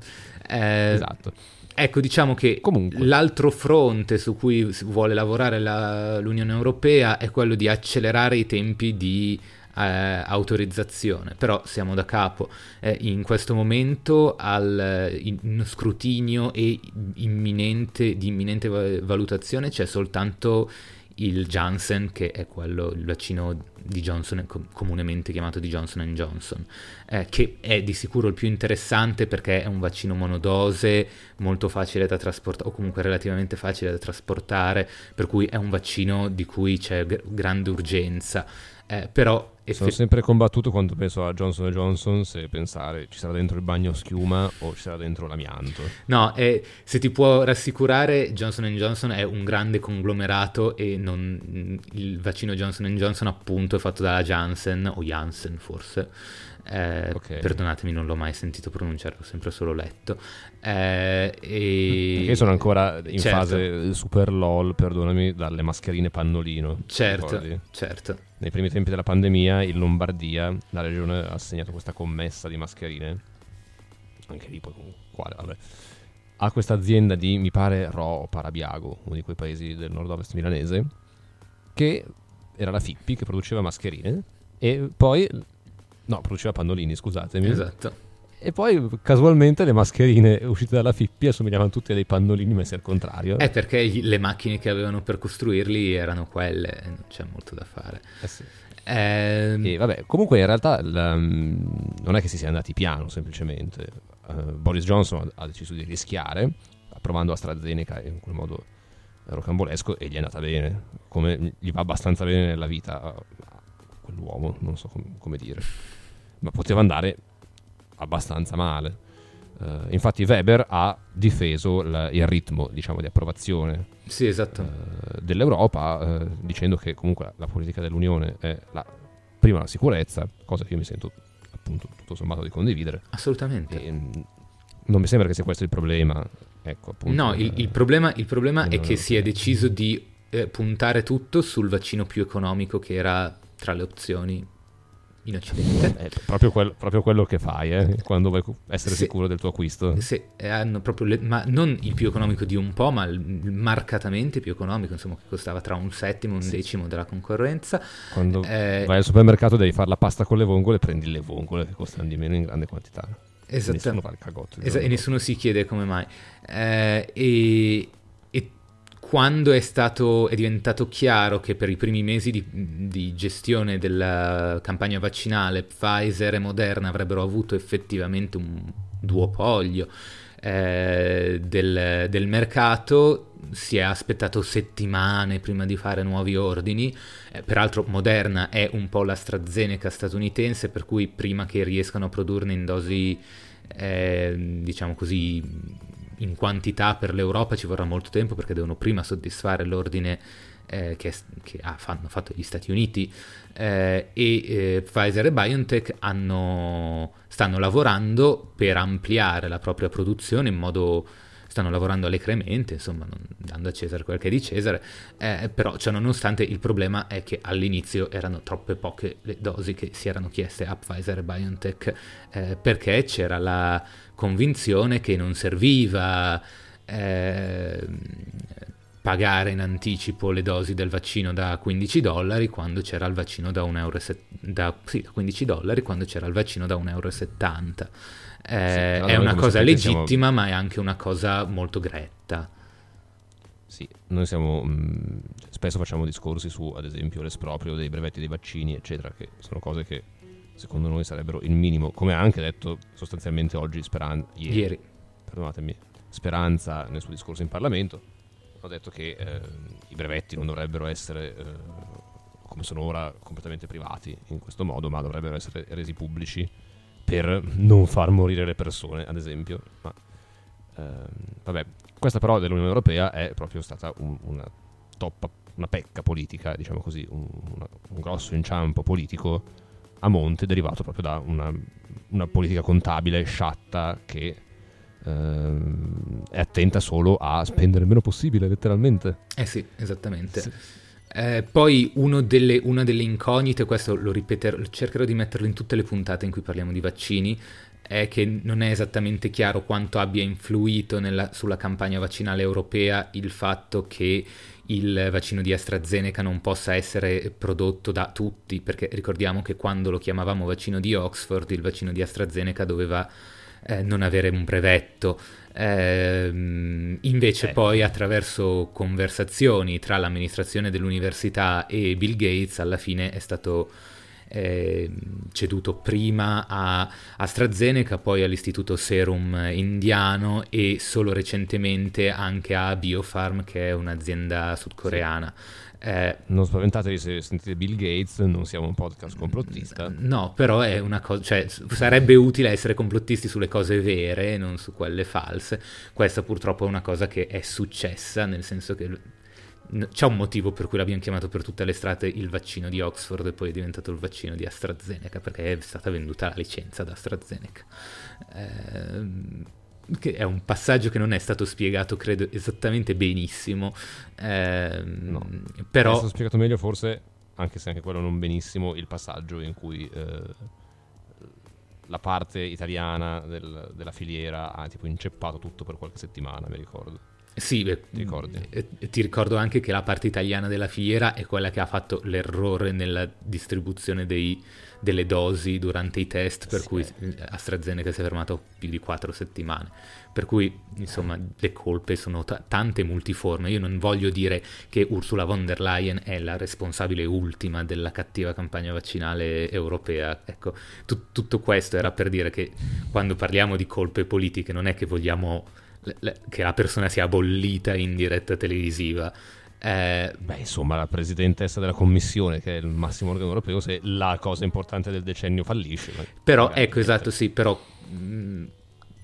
Eh, esatto. Ecco, diciamo che Comunque. l'altro fronte su cui vuole lavorare la, l'Unione Europea è quello di accelerare i tempi di eh, autorizzazione, però siamo da capo. Eh, in questo momento al in scrutinio e imminente, di imminente valutazione c'è soltanto il Janssen, che è quello, il vaccino di Johnson, comunemente chiamato di Johnson Johnson, eh, che è di sicuro il più interessante perché è un vaccino monodose, molto facile da trasportare, o comunque relativamente facile da trasportare, per cui è un vaccino di cui c'è g- grande urgenza. Eh, però Effe- Sono sempre combattuto quando penso a Johnson Johnson se pensare ci sarà dentro il bagno schiuma o ci sarà dentro l'amianto. No, eh, se ti può rassicurare, Johnson Johnson è un grande conglomerato e non, il vaccino Johnson Johnson appunto è fatto dalla Janssen o Janssen forse. Eh, okay. Perdonatemi, non l'ho mai sentito pronunciare, l'ho sempre solo letto. Eh, e... Perché sono ancora in certo. fase super LOL, perdonami, dalle mascherine pannolino. Certo, certo. Nei primi tempi della pandemia in Lombardia la regione ha assegnato questa commessa di mascherine. Anche lì poi quale, vabbè. A questa azienda di, mi pare, Ro o Parabiago, uno di quei paesi del nord-ovest milanese, che era la Fippi che produceva mascherine e poi No, produceva pannolini, scusatemi. Esatto. E poi casualmente le mascherine uscite dalla Fippi assomigliavano tutte a dei pannolini messi al contrario. Eh, perché le macchine che avevano per costruirli erano quelle, non c'è molto da fare. Eh sì. Eh, e vabbè, comunque in realtà la, non è che si sia andati piano semplicemente. Uh, Boris Johnson ha deciso di rischiare, approvando AstraZeneca in quel modo rocambolesco e gli è andata bene, come gli va abbastanza bene nella vita quell'uomo, non so com- come dire ma poteva andare abbastanza male. Uh, infatti Weber ha difeso la, il ritmo diciamo, di approvazione sì, esatto. uh, dell'Europa uh, dicendo che comunque la politica dell'Unione è la, prima la sicurezza, cosa che io mi sento appunto tutto sommato di condividere. Assolutamente. E, mm, non mi sembra che sia questo il problema. Ecco, appunto, no, il, il, problema, il problema è che si è deciso di eh, puntare tutto sul vaccino più economico che era tra le opzioni in Occidente. È proprio, quel, proprio quello che fai eh, quando vuoi essere sì, sicuro del tuo acquisto. Sì, hanno proprio le, ma non il più economico di un po', ma il, marcatamente più economico, insomma, che costava tra un settimo e un sì. decimo della concorrenza. Quando eh, vai al supermercato devi fare la pasta con le vongole, prendi le vongole che costano di meno in grande quantità. Esatto. Nessuno fa il cagotto. Esa- e nessuno si chiede come mai. Eh, e, e quando è, stato, è diventato chiaro che per i primi mesi di, di, gestione della campagna vaccinale Pfizer e Moderna avrebbero avuto effettivamente un duopolio eh, del, del mercato, si è aspettato settimane prima di fare nuovi ordini. Eh, peraltro Moderna è un po' l'AstraZeneca statunitense, per cui prima che riescano a produrne in dosi, eh, diciamo così, in quantità per l'Europa ci vorrà molto tempo perché devono prima soddisfare l'ordine eh, che, che ha, hanno fatto gli Stati Uniti eh, e eh, Pfizer e BioNTech hanno, stanno lavorando per ampliare la propria produzione in modo stanno lavorando allegremente, insomma, non, dando a Cesare quel che è di Cesare, eh, però cioè, nonostante il problema è che all'inizio erano troppe poche le dosi che si erano chieste a Pfizer e BioNTech eh, perché c'era la convinzione che non serviva eh, pagare in anticipo le dosi del vaccino da 15 dollari quando c'era il vaccino da 1,70 euro, da, sì, da 15 dollari quando c'era il vaccino da 1,70 euro. Eh, sì, è una cosa legittima, siamo... ma è anche una cosa molto gretta. Sì, noi siamo mh, spesso facciamo discorsi su, ad esempio, l'esproprio dei brevetti dei vaccini, eccetera, che sono cose che secondo noi sarebbero il minimo, come ha anche detto sostanzialmente oggi Speranza, ieri, ieri. perdonatemi, Speranza nel suo discorso in Parlamento, ha detto che eh, i brevetti non dovrebbero essere, eh, come sono ora, completamente privati in questo modo, ma dovrebbero essere resi pubblici per non far morire le persone, ad esempio. Ma, ehm, vabbè, questa però dell'Unione Europea è proprio stata un, una toppa, una pecca politica, diciamo così, un, una, un grosso inciampo politico a monte derivato proprio da una, una politica contabile sciatta che ehm, è attenta solo a spendere il meno possibile, letteralmente. Eh sì, esattamente. Sì. Eh, poi delle, una delle incognite, questo lo ripeterò, cercherò di metterlo in tutte le puntate in cui parliamo di vaccini, è che non è esattamente chiaro quanto abbia influito nella, sulla campagna vaccinale europea il fatto che il vaccino di AstraZeneca non possa essere prodotto da tutti, perché ricordiamo che quando lo chiamavamo vaccino di Oxford, il vaccino di AstraZeneca doveva eh, non avere un brevetto. Eh, invece eh. poi attraverso conversazioni tra l'amministrazione dell'università e Bill Gates alla fine è stato eh, ceduto prima a AstraZeneca, poi all'Istituto Serum indiano e solo recentemente anche a Biofarm che è un'azienda sudcoreana. Eh, non spaventatevi se sentite Bill Gates, non siamo un podcast complottista. No, però è una cosa, cioè sarebbe utile essere complottisti sulle cose vere, non su quelle false. Questa purtroppo è una cosa che è successa, nel senso che c'è un motivo per cui l'abbiamo chiamato per tutte le strade il vaccino di Oxford e poi è diventato il vaccino di AstraZeneca, perché è stata venduta la licenza da AstraZeneca. Eh, che è un passaggio che non è stato spiegato, credo, esattamente benissimo. Eh, no. Però... È stato spiegato meglio forse, anche se anche quello non benissimo, il passaggio in cui eh, la parte italiana del, della filiera ha tipo inceppato tutto per qualche settimana, mi ricordo. Sì, beh, ti? Eh, ti ricordo anche che la parte italiana della filiera è quella che ha fatto l'errore nella distribuzione dei, delle dosi durante i test, per sì. cui AstraZeneca si è fermato più di quattro settimane. Per cui, insomma, le colpe sono t- tante multiforme. Io non voglio dire che Ursula von der Leyen è la responsabile ultima della cattiva campagna vaccinale europea. Ecco, t- tutto questo era per dire che quando parliamo di colpe politiche non è che vogliamo che la persona sia bollita in diretta televisiva. Eh, Beh, insomma, la presidentessa della commissione, che è il massimo organo europeo, se la cosa importante del decennio fallisce. Però, ecco, esatto, sì, però mh,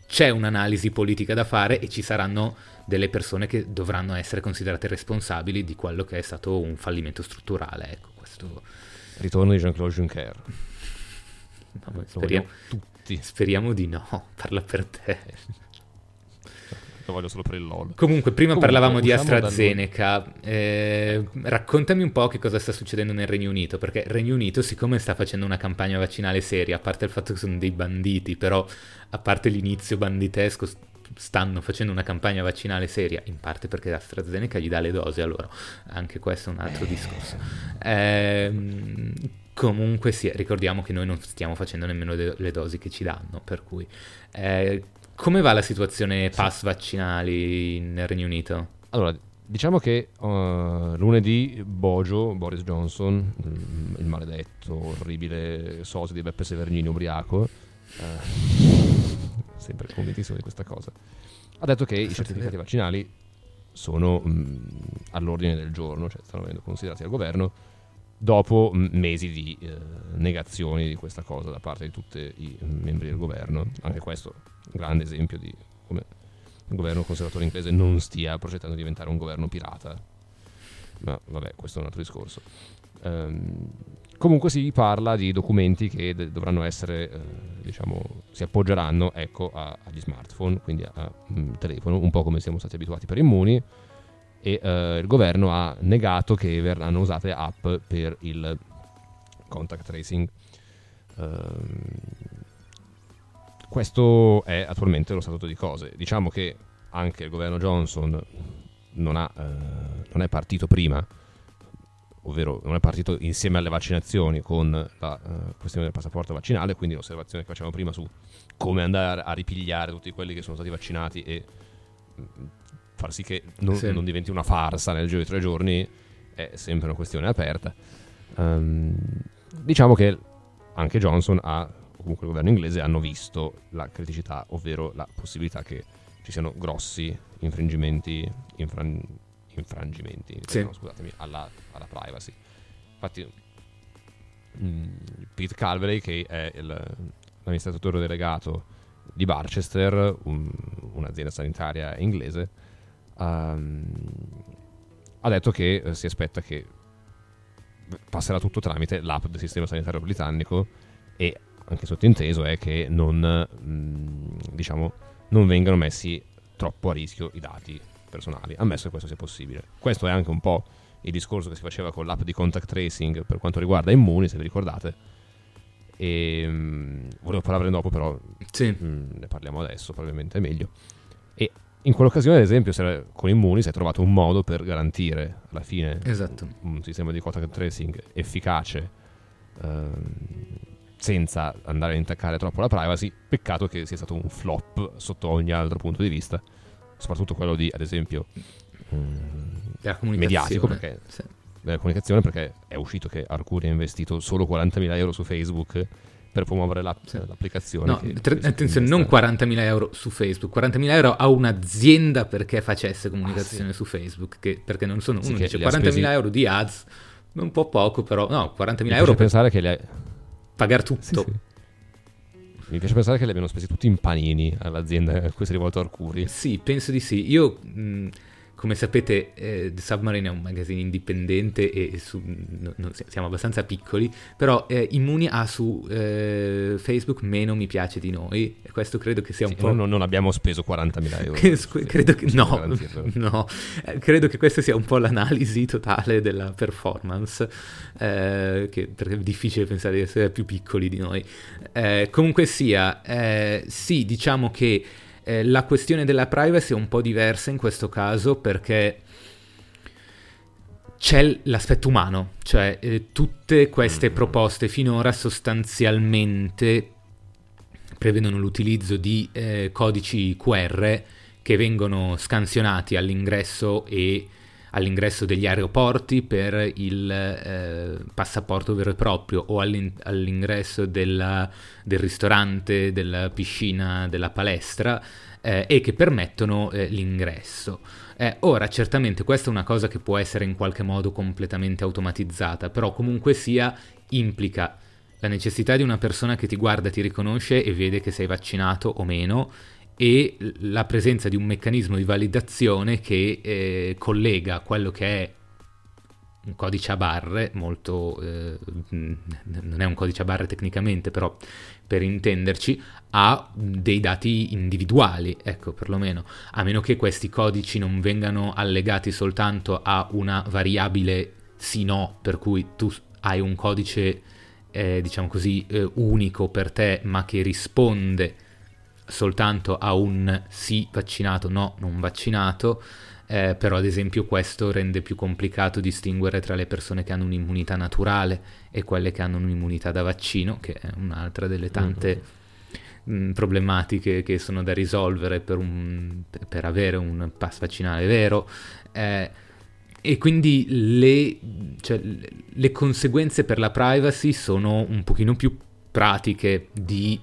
c'è un'analisi politica da fare e ci saranno delle persone che dovranno essere considerate responsabili di quello che è stato un fallimento strutturale. Ecco, questo... Ritorno di Jean-Claude Juncker. No, speriamo, speriamo di no, parla per te lo voglio solo per il LOL. Comunque, prima Comunque, parlavamo di AstraZeneca. Eh, raccontami un po' che cosa sta succedendo nel Regno Unito, perché il Regno Unito, siccome sta facendo una campagna vaccinale seria, a parte il fatto che sono dei banditi, però a parte l'inizio banditesco, stanno facendo una campagna vaccinale seria, in parte perché AstraZeneca gli dà le dosi, allora anche questo è un altro discorso. Eh, comunque sì, ricordiamo che noi non stiamo facendo nemmeno le dosi che ci danno, per cui eh, come va la situazione pass vaccinali nel Regno Unito? Allora, diciamo che uh, lunedì Bojo, Boris Johnson, il, il maledetto, orribile socio di Beppe Severnini ubriaco, uh, sempre convintissimo di questa cosa, ha detto che i certificati vaccinali sono mh, all'ordine del giorno, cioè stanno venendo considerati dal governo dopo mh, mesi di eh, negazioni di questa cosa da parte di tutti i membri del governo. Anche questo grande esempio di come il governo conservatore inglese non stia progettando di diventare un governo pirata. Ma vabbè, questo è un altro discorso. Um, comunque si parla di documenti che de- dovranno essere, eh, diciamo, si appoggeranno ecco, a- agli smartphone, quindi al mm, telefono, un po' come siamo stati abituati per Immuni, e eh, il governo ha negato che verranno usate app per il contact tracing. Um, questo è attualmente lo stato di cose. Diciamo che anche il governo Johnson non, ha, eh, non è partito prima, ovvero non è partito insieme alle vaccinazioni con la uh, questione del passaporto vaccinale, quindi l'osservazione che facevamo prima su come andare a ripigliare tutti quelli che sono stati vaccinati e mm, far sì che non, sì. non, diventi una farsa nel giro di tre giorni è sempre una questione aperta. Um, diciamo che anche Johnson ha comunque il governo inglese hanno visto la criticità, ovvero la possibilità che ci siano grossi infringimenti, infran- infrangimenti sì. no, scusatemi, alla, alla, privacy. Infatti, mh, mm, Pete Calvary, che è il, l'amministratore delegato di Barchester, un, un'azienda sanitaria inglese, um, ha detto che eh, si aspetta che passerà tutto tramite l'app del sistema sanitario britannico e anche sottinteso è che non, mm, diciamo, non vengano messi troppo a rischio i dati personali, ammesso che questo sia possibile. Questo è anche un po' il discorso che si faceva con l'app di contact tracing per quanto riguarda Immuni, se vi ricordate. E mh, mm, volevo parlarne dopo, però sì. mh, mm, ne parliamo adesso, probabilmente è meglio. In quell'occasione, ad esempio, con Immuni si è trovato un modo per garantire alla fine esatto. un, un, sistema di contact tracing efficace. Ehm, senza andare a intaccare troppo la privacy. Peccato che sia stato un flop sotto ogni altro punto di vista, soprattutto quello di, ad esempio, mm, mediatico, perché, sì. della comunicazione, perché è uscito che Arcuri ha investito solo 40.000 euro su Facebook per promuovere l'app, sì. l'applicazione. No, tre, attenzione, non 40.000 euro su Facebook, 40.000 euro a un'azienda perché facesse comunicazione ah, sì. su Facebook, che, perché non sono, uno dice 40.000 spesi... euro di ads, un po' poco però, no, 40.000 euro per pensare che le pagare tutto. Sì, sì. Mi piace pensare che li abbiano spesi tutti in panini all'azienda a cui si è rivolto Arcuri. Sì, penso di sì. Io mh, come sapete, eh, The Submarine è un magazine indipendente e su, no, no, siamo abbastanza piccoli, però eh, Immuni ha su eh, Facebook meno mi piace di noi e questo credo che sia un sì, po'... Non, non, abbiamo speso 40.000 euro. che, scu- credo che... No, no. Eh, credo che questa sia un po' l'analisi totale della performance, eh, che, perché è difficile pensare di essere più piccoli di noi. Eh, comunque sia, sì, diciamo che... Eh, la questione della privacy è un po' diversa in questo caso perché c'è l'aspetto umano, cioè eh, tutte queste mm. proposte finora sostanzialmente prevedono l'utilizzo di eh, codici QR che vengono scansionati all'ingresso e all'ingresso degli aeroporti per il eh, passaporto vero e proprio o all'in- all'ingresso della, del ristorante, della piscina, della palestra eh, e che permettono eh, l'ingresso. Eh, ora, certamente questa è una cosa che può essere in qualche modo completamente automatizzata, però comunque sia implica la necessità di una persona che ti guarda, ti riconosce e vede che sei vaccinato o meno e la presenza di un meccanismo di validazione che eh, collega quello che è un codice a barre, molto, eh, non è un codice a barre tecnicamente, però per intenderci, a dei dati individuali, ecco perlomeno, a meno che questi codici non vengano allegati soltanto a una variabile sì-no, per cui tu hai un codice, eh, diciamo così, eh, unico per te, ma che risponde soltanto a un sì vaccinato, no non vaccinato, eh, però ad esempio questo rende più complicato distinguere tra le persone che hanno un'immunità naturale e quelle che hanno un'immunità da vaccino, che è un'altra delle tante, mm-hmm. mh, problematiche che sono da risolvere per, un, per avere un pass vaccinale vero. Eh, e quindi le, cioè, le conseguenze per la privacy sono un pochino più pratiche di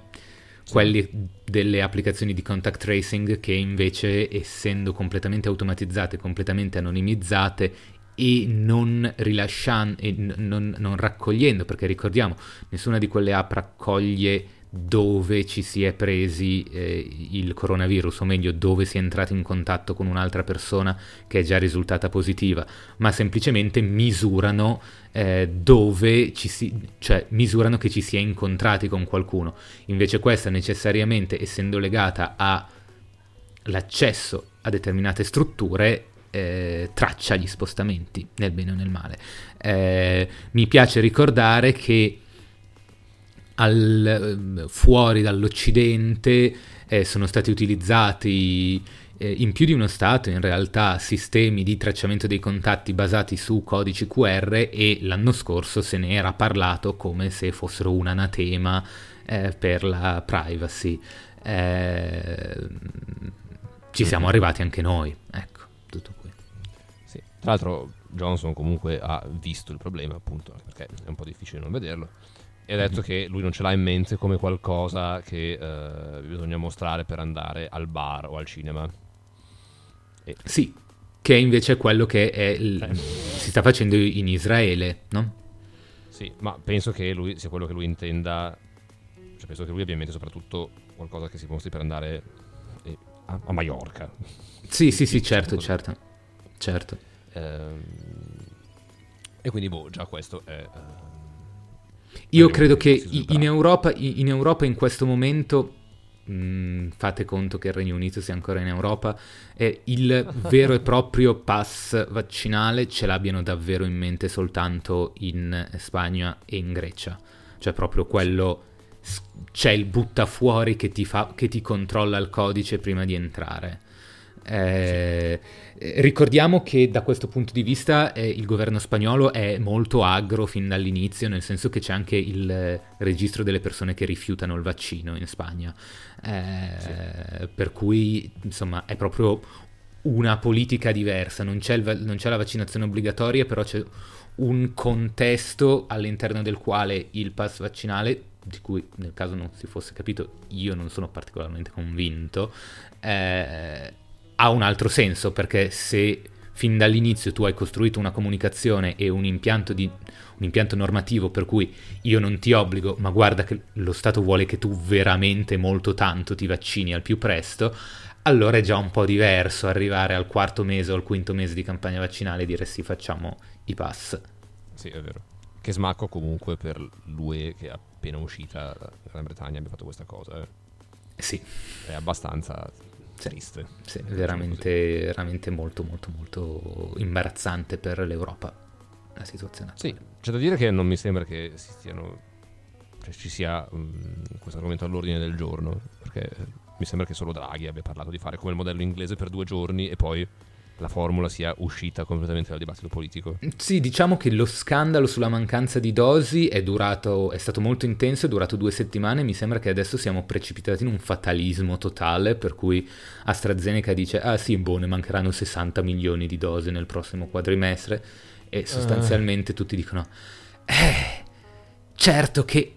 quelli delle applicazioni di contact tracing che invece essendo completamente automatizzate, completamente anonimizzate e non rilasciando e non, non raccogliendo, perché ricordiamo, nessuna di quelle app raccoglie dove ci si è presi eh, il coronavirus, o meglio dove si è entrato in contatto con un'altra persona che è già risultata positiva, ma semplicemente misurano eh, dove ci si, cioè misurano che ci si è incontrati con qualcuno. Invece questa necessariamente, essendo legata all'accesso a determinate strutture, eh, traccia gli spostamenti nel bene o nel male. Eh, mi piace ricordare che al, fuori dall'Occidente eh, sono stati utilizzati eh, in più di uno Stato in realtà sistemi di tracciamento dei contatti basati su codici QR e l'anno scorso se ne era parlato come se fossero un anatema eh, per la privacy. Eh, ci siamo mm-hmm. arrivati anche noi, ecco, tutto qui. Sì. Tra l'altro Johnson comunque ha visto il problema appunto perché è un po' difficile non vederlo e ha detto che lui non ce l'ha in mente come qualcosa che eh, bisogna mostrare per andare al bar o al cinema. E... Sì, che invece è quello che è il... eh. si sta facendo in Israele, no? Sì, ma penso che lui sia quello che lui intenda, cioè penso che lui abbia in mente soprattutto qualcosa che si mostri per andare eh, a, a Mallorca. Sì, sì, sì, certo, certo, certo. Ehm, e quindi, boh, già questo è... Uh, io credo che in Europa, in Europa, in questo momento, mh, mm, fate conto che il Regno Unito sia ancora in Europa, eh, il vero e proprio pass vaccinale ce l'abbiano davvero in mente soltanto in Spagna e in Grecia. Cioè proprio quello, c'è il buttafuori che ti, fa, che ti controlla il codice prima di entrare. Eh, ricordiamo che da questo punto di vista eh, il governo spagnolo è molto agro fin dall'inizio, nel senso che c'è anche il eh, registro delle persone che rifiutano il vaccino in Spagna. Eh, sì. Per cui, insomma, è proprio una politica diversa. Non c'è, il, non c'è la vaccinazione obbligatoria, però c'è un contesto all'interno del quale il pass vaccinale di cui nel caso non si fosse capito io non sono particolarmente convinto, eh, ha un altro senso perché se fin dall'inizio tu hai costruito una comunicazione e un impianto, di, un impianto normativo per cui io non ti obbligo, ma guarda che lo Stato vuole che tu veramente molto tanto ti vaccini al più presto, allora è già un po' diverso arrivare al quarto mese o al quinto mese di campagna vaccinale e dire sì, facciamo i pass. Sì, è vero. Che smacco comunque per l'UE che è appena uscita dalla Gran Bretagna abbia fatto questa cosa. Eh. Sì. È abbastanza triste. Sì, veramente, veramente molto, molto, molto imbarazzante per l'Europa la situazione. Sì, c'è da dire che non mi sembra che si stiano, cioè, ci sia um, questo argomento all'ordine del giorno, perché mi sembra che solo Draghi abbia parlato di fare come il modello inglese per due giorni e poi la formula sia uscita completamente dal dibattito politico. Sì, diciamo che lo scandalo sulla mancanza di dosi è durato, è stato molto intenso, è durato due settimane, mi sembra che adesso siamo precipitati in un fatalismo totale, per cui AstraZeneca dice, ah sì, boh, ne mancheranno 60 milioni di dosi nel prossimo quadrimestre, e sostanzialmente uh. tutti dicono, eh, certo che...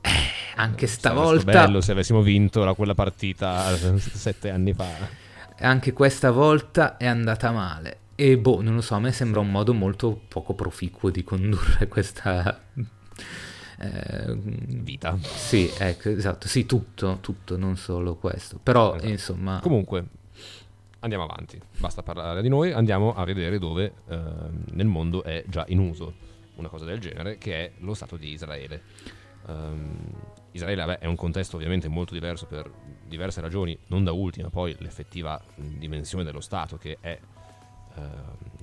Eh, anche stavolta... Sarebbe bello se avessimo vinto quella partita sette anni fa anche questa volta è andata male. E boh, non lo so, a me sembra un modo molto poco proficuo di condurre questa eh, vita. Sì, ecco, esatto, sì, tutto, tutto, non solo questo. Però, esatto. insomma... Comunque, andiamo avanti, basta parlare di noi, andiamo a vedere dove eh, nel mondo è già in uso una cosa del genere, che è lo Stato di Israele. Um, Israele vabbè, è un contesto ovviamente molto diverso per diverse ragioni, non da ultima poi l'effettiva dimensione dello Stato che è eh,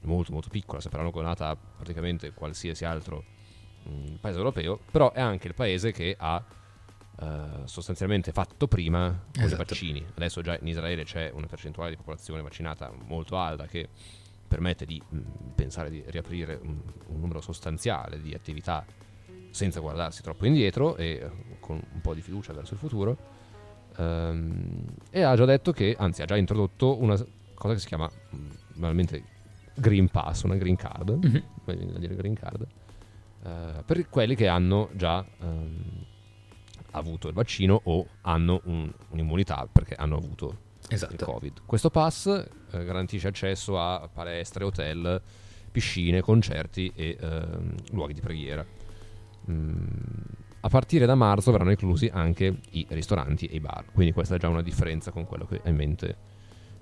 molto molto piccola, se paragonata praticamente qualsiasi altro mh, paese europeo, però è anche il paese che ha eh, sostanzialmente fatto prima con esatto. i vaccini. Adesso già in Israele c'è una percentuale di popolazione vaccinata molto alta che permette di mh, pensare di riaprire un, un numero sostanziale di attività senza guardarsi troppo indietro e con un po' di fiducia verso il futuro. Ehm, e ha già detto che, anzi ha già introdotto una cosa che si chiama mm, banalmente Green Pass, una Green Card, Mhm. da dire Green Card, eh, per quelli che hanno già ehm, avuto il vaccino o hanno un- un'immunità perché hanno avuto il Esatto. Covid. Questo pass eh, garantisce accesso a palestre, hotel, piscine, concerti e ehm, luoghi di preghiera. Mm, a partire da marzo verranno inclusi anche i ristoranti e i bar, quindi questa è già una differenza con quello che ha in mente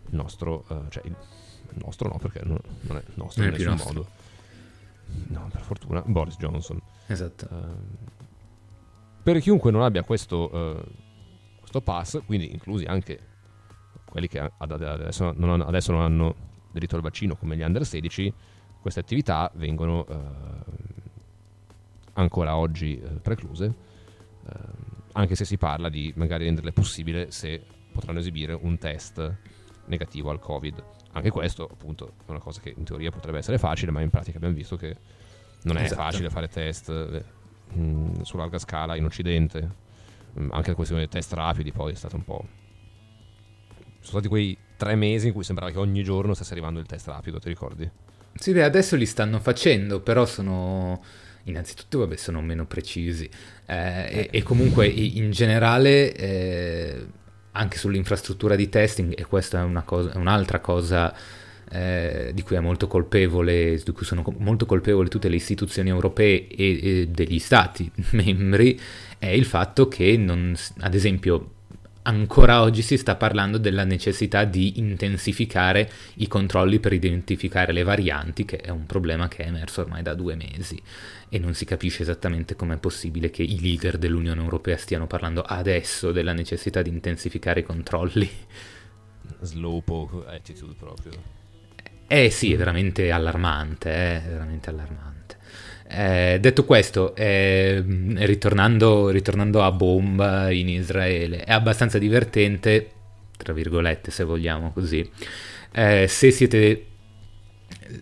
il nostro, eh, cioè il, il nostro no perché non, non è nostro Non in è più nessun nostro. modo. No, per fortuna, Boris Johnson. Esatto. Ehm, per chiunque non abbia questo, eh, questo pass, quindi inclusi anche quelli che ad- ad- adesso non, hanno, adesso non hanno diritto al vaccino come gli under 16, queste attività vengono eh, ancora oggi eh, precluse, ehm, anche se si parla di magari renderle possibile se potranno esibire un test negativo al Covid. Anche questo, appunto, è una cosa che in teoria potrebbe essere facile, ma in pratica abbiamo visto che non è Esatto. facile fare test eh, mh, su larga scala in Occidente. Mm, Anche la questione dei test rapidi poi è stata un po'... Sono stati quei tre mesi in cui sembrava che ogni giorno stesse arrivando il test rapido, ti ricordi? Sì, beh, adesso li stanno facendo, però sono... Innanzitutto, vabbè, sono meno precisi. Eh, e, e comunque, in generale, eh, anche sull'infrastruttura di testing, e questa è, una cosa, è un'altra cosa eh, di cui è molto colpevole, di cui sono molto colpevoli tutte le istituzioni europee e, e degli stati membri, è il fatto che, non, ad esempio, ancora oggi si sta parlando della necessità di intensificare i controlli per identificare le varianti, che è un problema che è emerso ormai da due mesi e non si capisce esattamente com'è possibile che i leader dell'Unione Europea stiano parlando adesso della necessità di intensificare i controlli. Slowpoke attitude proprio. Eh sì, è veramente allarmante, eh, è veramente allarmante. Eh, detto questo, eh, ritornando, ritornando a bomba in Israele, è abbastanza divertente, tra virgolette se vogliamo così, eh, se siete...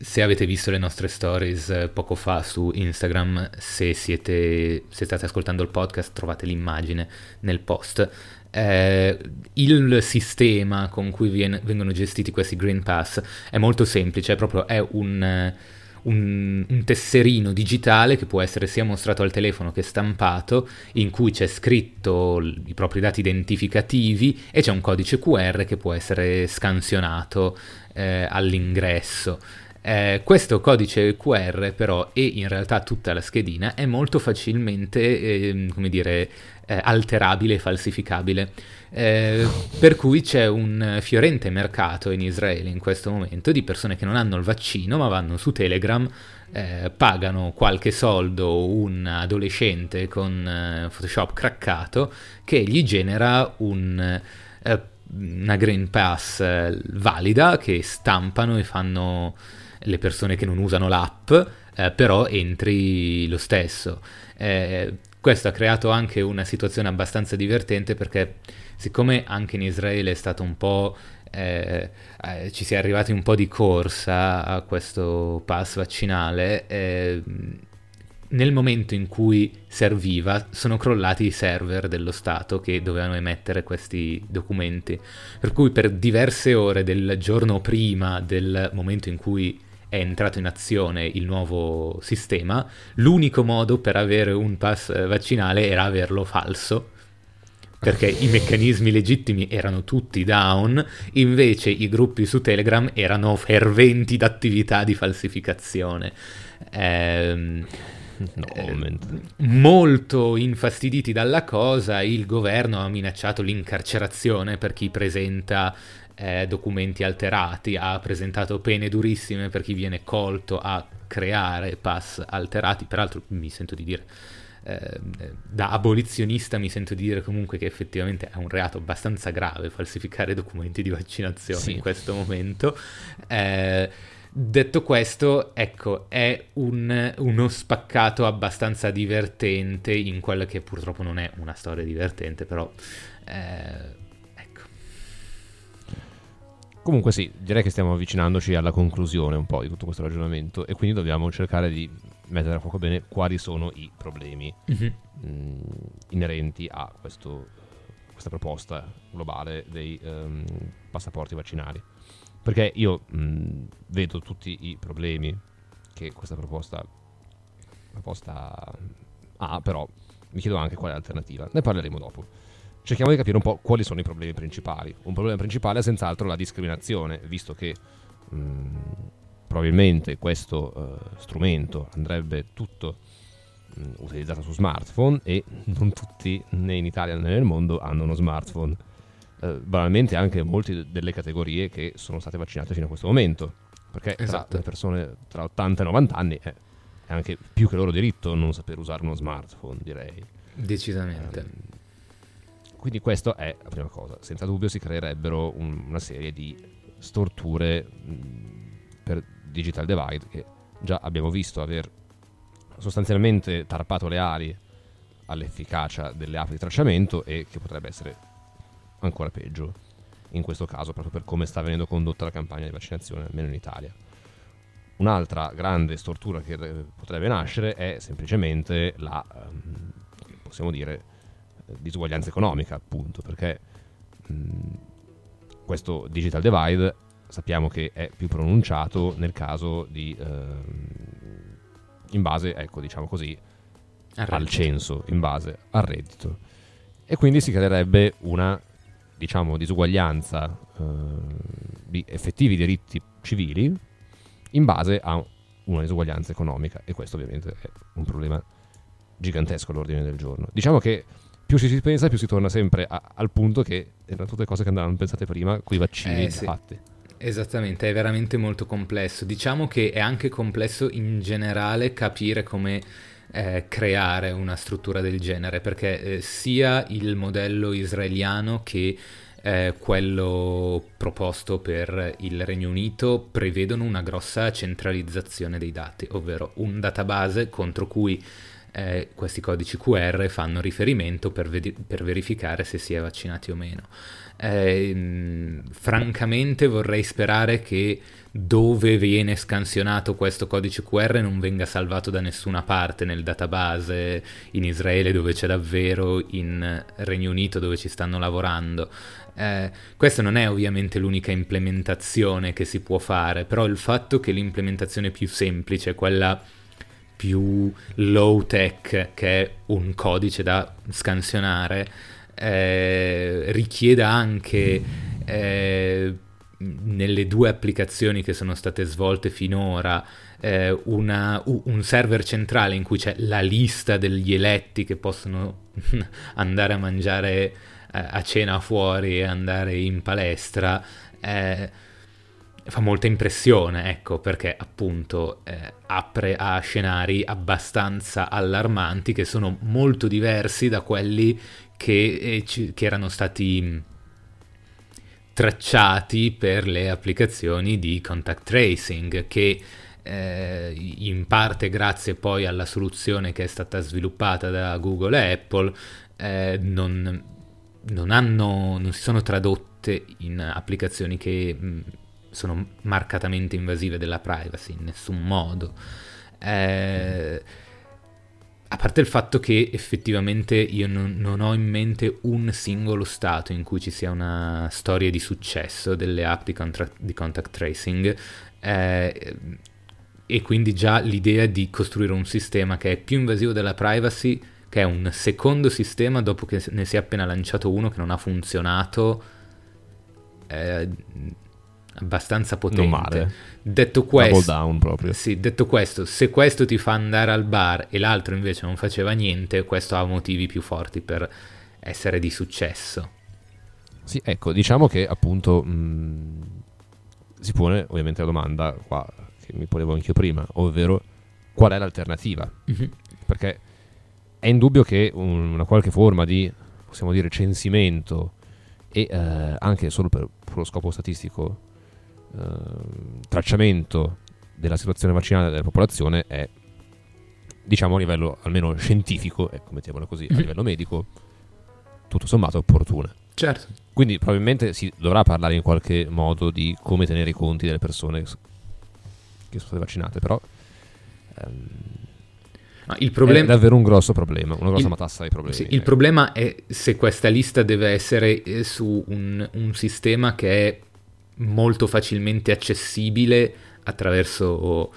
Se avete visto le nostre stories eh, poco fa su Instagram, se, siete, se state ascoltando il podcast trovate l'immagine nel post. Eh, il sistema con cui viene- vengono gestiti questi Green Pass è molto semplice, è proprio è un, un- un tesserino digitale che può essere sia mostrato al telefono che stampato, in cui c'è scritto i propri dati identificativi e c'è un codice QR che può essere scansionato eh, all'ingresso. Eh, questo codice QR però e in realtà tutta la schedina è molto facilmente, ehm, come dire, eh, alterabile e falsificabile. Eh, per cui c'è un fiorente mercato in Israele in questo momento di persone che non hanno il vaccino ma vanno su Telegram, eh, pagano qualche soldo un adolescente con eh, Photoshop craccato che gli genera un, eh, una Green Pass eh, valida che stampano e fanno le persone che non usano l'app, eh, però entri lo stesso. Eh, questo ha creato anche una situazione abbastanza divertente perché siccome anche in Israele è stato un po'... eh, eh, ci si è arrivati un po' di corsa a questo pass vaccinale, eh, nel momento in cui serviva sono crollati i server dello Stato che dovevano emettere questi documenti. Per cui per diverse ore del giorno prima del momento in cui è entrato in azione il nuovo sistema, l'unico modo per avere un pass eh, vaccinale era averlo falso. Perché i meccanismi legittimi erano tutti down, invece i gruppi su Telegram erano ferventi d'attività di falsificazione. Ehm, No, eh, molto infastiditi dalla cosa, il governo ha minacciato l'incarcerazione per chi presenta eh, documenti alterati, ha presentato pene durissime per chi viene colto a creare pass alterati. Peraltro mi sento di dire, eh, da abolizionista mi sento di dire comunque che effettivamente è un reato abbastanza grave falsificare documenti di vaccinazione Sì. in questo momento. Eh, Detto questo, ecco, è un- uno spaccato abbastanza divertente in quella che purtroppo non è una storia divertente, però eh. Comunque sì, direi che stiamo avvicinandoci alla conclusione un po' di tutto questo ragionamento e quindi dobbiamo cercare di mettere a fuoco bene quali sono i problemi Mhm. mh, inerenti a questo, questa proposta globale dei um, passaporti vaccinali. Perché io mh, vedo tutti i problemi che questa proposta, proposta ha, però mi chiedo anche qual è l'alternativa. Ne parleremo dopo. Cerchiamo di capire un po' quali sono i problemi principali. Un problema principale è senz'altro la discriminazione, visto che mh, probabilmente questo uh, strumento andrebbe tutto mh, utilizzato su smartphone e non tutti né in Italia né nel mondo hanno uno smartphone. Uh, banalmente anche molte delle categorie che sono state vaccinate fino a questo momento. Perché esatto. tra le persone tra 80 e 90 anni è, è, anche più che loro diritto non saper usare uno smartphone, direi. Decisamente. Um, quindi questa è la prima cosa. Senza dubbio si creerebbero un, una serie di storture mh, per digital divide che già abbiamo visto aver sostanzialmente tarpato le ali all'efficacia delle app di tracciamento e che potrebbe essere ancora peggio in questo caso proprio per come sta venendo condotta la campagna di vaccinazione almeno in Italia. Un'altra grande stortura che potrebbe nascere è semplicemente la, ehm, possiamo dire, disuguaglianza economica, appunto, perché mh, questo digital divide sappiamo che è più pronunciato nel caso di ehm, in base, ecco, diciamo così, al censo, in base al reddito. E quindi si creerebbe una, diciamo, disuguaglianza eh, di effettivi diritti civili in base a una disuguaglianza economica e questo ovviamente è un problema gigantesco all'ordine del giorno. Diciamo che più ci si pensa, più si torna sempre a, al punto che erano tutte cose che andavano pensate prima, quei vaccini eh, sì. fatti. Esattamente, è veramente molto complesso. Diciamo che è anche complesso in generale capire come eh, creare una struttura del genere, perché eh, sia il modello israeliano che eh, quello proposto per il Regno Unito prevedono una grossa centralizzazione dei dati, ovvero un database contro cui eh, questi codici QR fanno riferimento per, ved- per, verificare se si è vaccinati o meno. Eh, francamente vorrei sperare che dove viene scansionato questo codice QR non venga salvato da nessuna parte nel database in Israele dove c'è davvero, in Regno Unito dove ci stanno lavorando. Eh, questa non è ovviamente l'unica implementazione che si può fare, però il fatto che l'implementazione più semplice, quella più low tech, che un codice da scansionare, eh, richieda anche eh, nelle due applicazioni che sono state svolte finora eh, una, un server centrale in cui c'è la lista degli eletti che possono andare a mangiare eh, a cena fuori e andare in palestra eh, fa molta impressione, ecco, perché appunto eh, apre a scenari abbastanza allarmanti che sono molto diversi da quelli che, eh, che erano stati mm, tracciati per le applicazioni di contact tracing che eh, in parte grazie poi alla soluzione che è stata sviluppata da Google e Apple eh, non, non, hanno, non si sono tradotte in applicazioni che mm, sono marcatamente invasive della privacy in nessun modo. Eh, a parte il fatto che effettivamente io non, non, ho in mente un singolo stato in cui ci sia una storia di successo delle app di, contra- di contact tracing eh, e quindi già l'idea di costruire un sistema che è più invasivo della privacy, che è un secondo sistema dopo che ne si è appena lanciato uno che non ha funzionato. Eh, abbastanza potente. Non male. Detto questo. Sì, detto questo, se questo ti fa andare al bar e l'altro invece non faceva niente, questo ha motivi più forti per essere di successo. Sì, ecco, diciamo che appunto mh, mm, si pone ovviamente la domanda qua che mi ponevo anch'io prima, ovvero qual è l'alternativa? Mm-hmm. Perché è indubbio che un, una qualche forma di, possiamo dire, censimento e eh, anche solo per lo scopo statistico tracciamento della situazione vaccinale della popolazione è, diciamo a livello almeno scientifico, ecco, mettiamola così, a mhm. livello medico, tutto sommato opportuna. Certo. Quindi probabilmente si dovrà parlare in qualche modo di come tenere i conti delle persone che sono state vaccinate, però... Ehm, il problema... È davvero un grosso problema, una grossa Il- matassa di problemi. Sì, il problema è se questa lista deve essere eh, su un, un sistema che è molto facilmente accessibile attraverso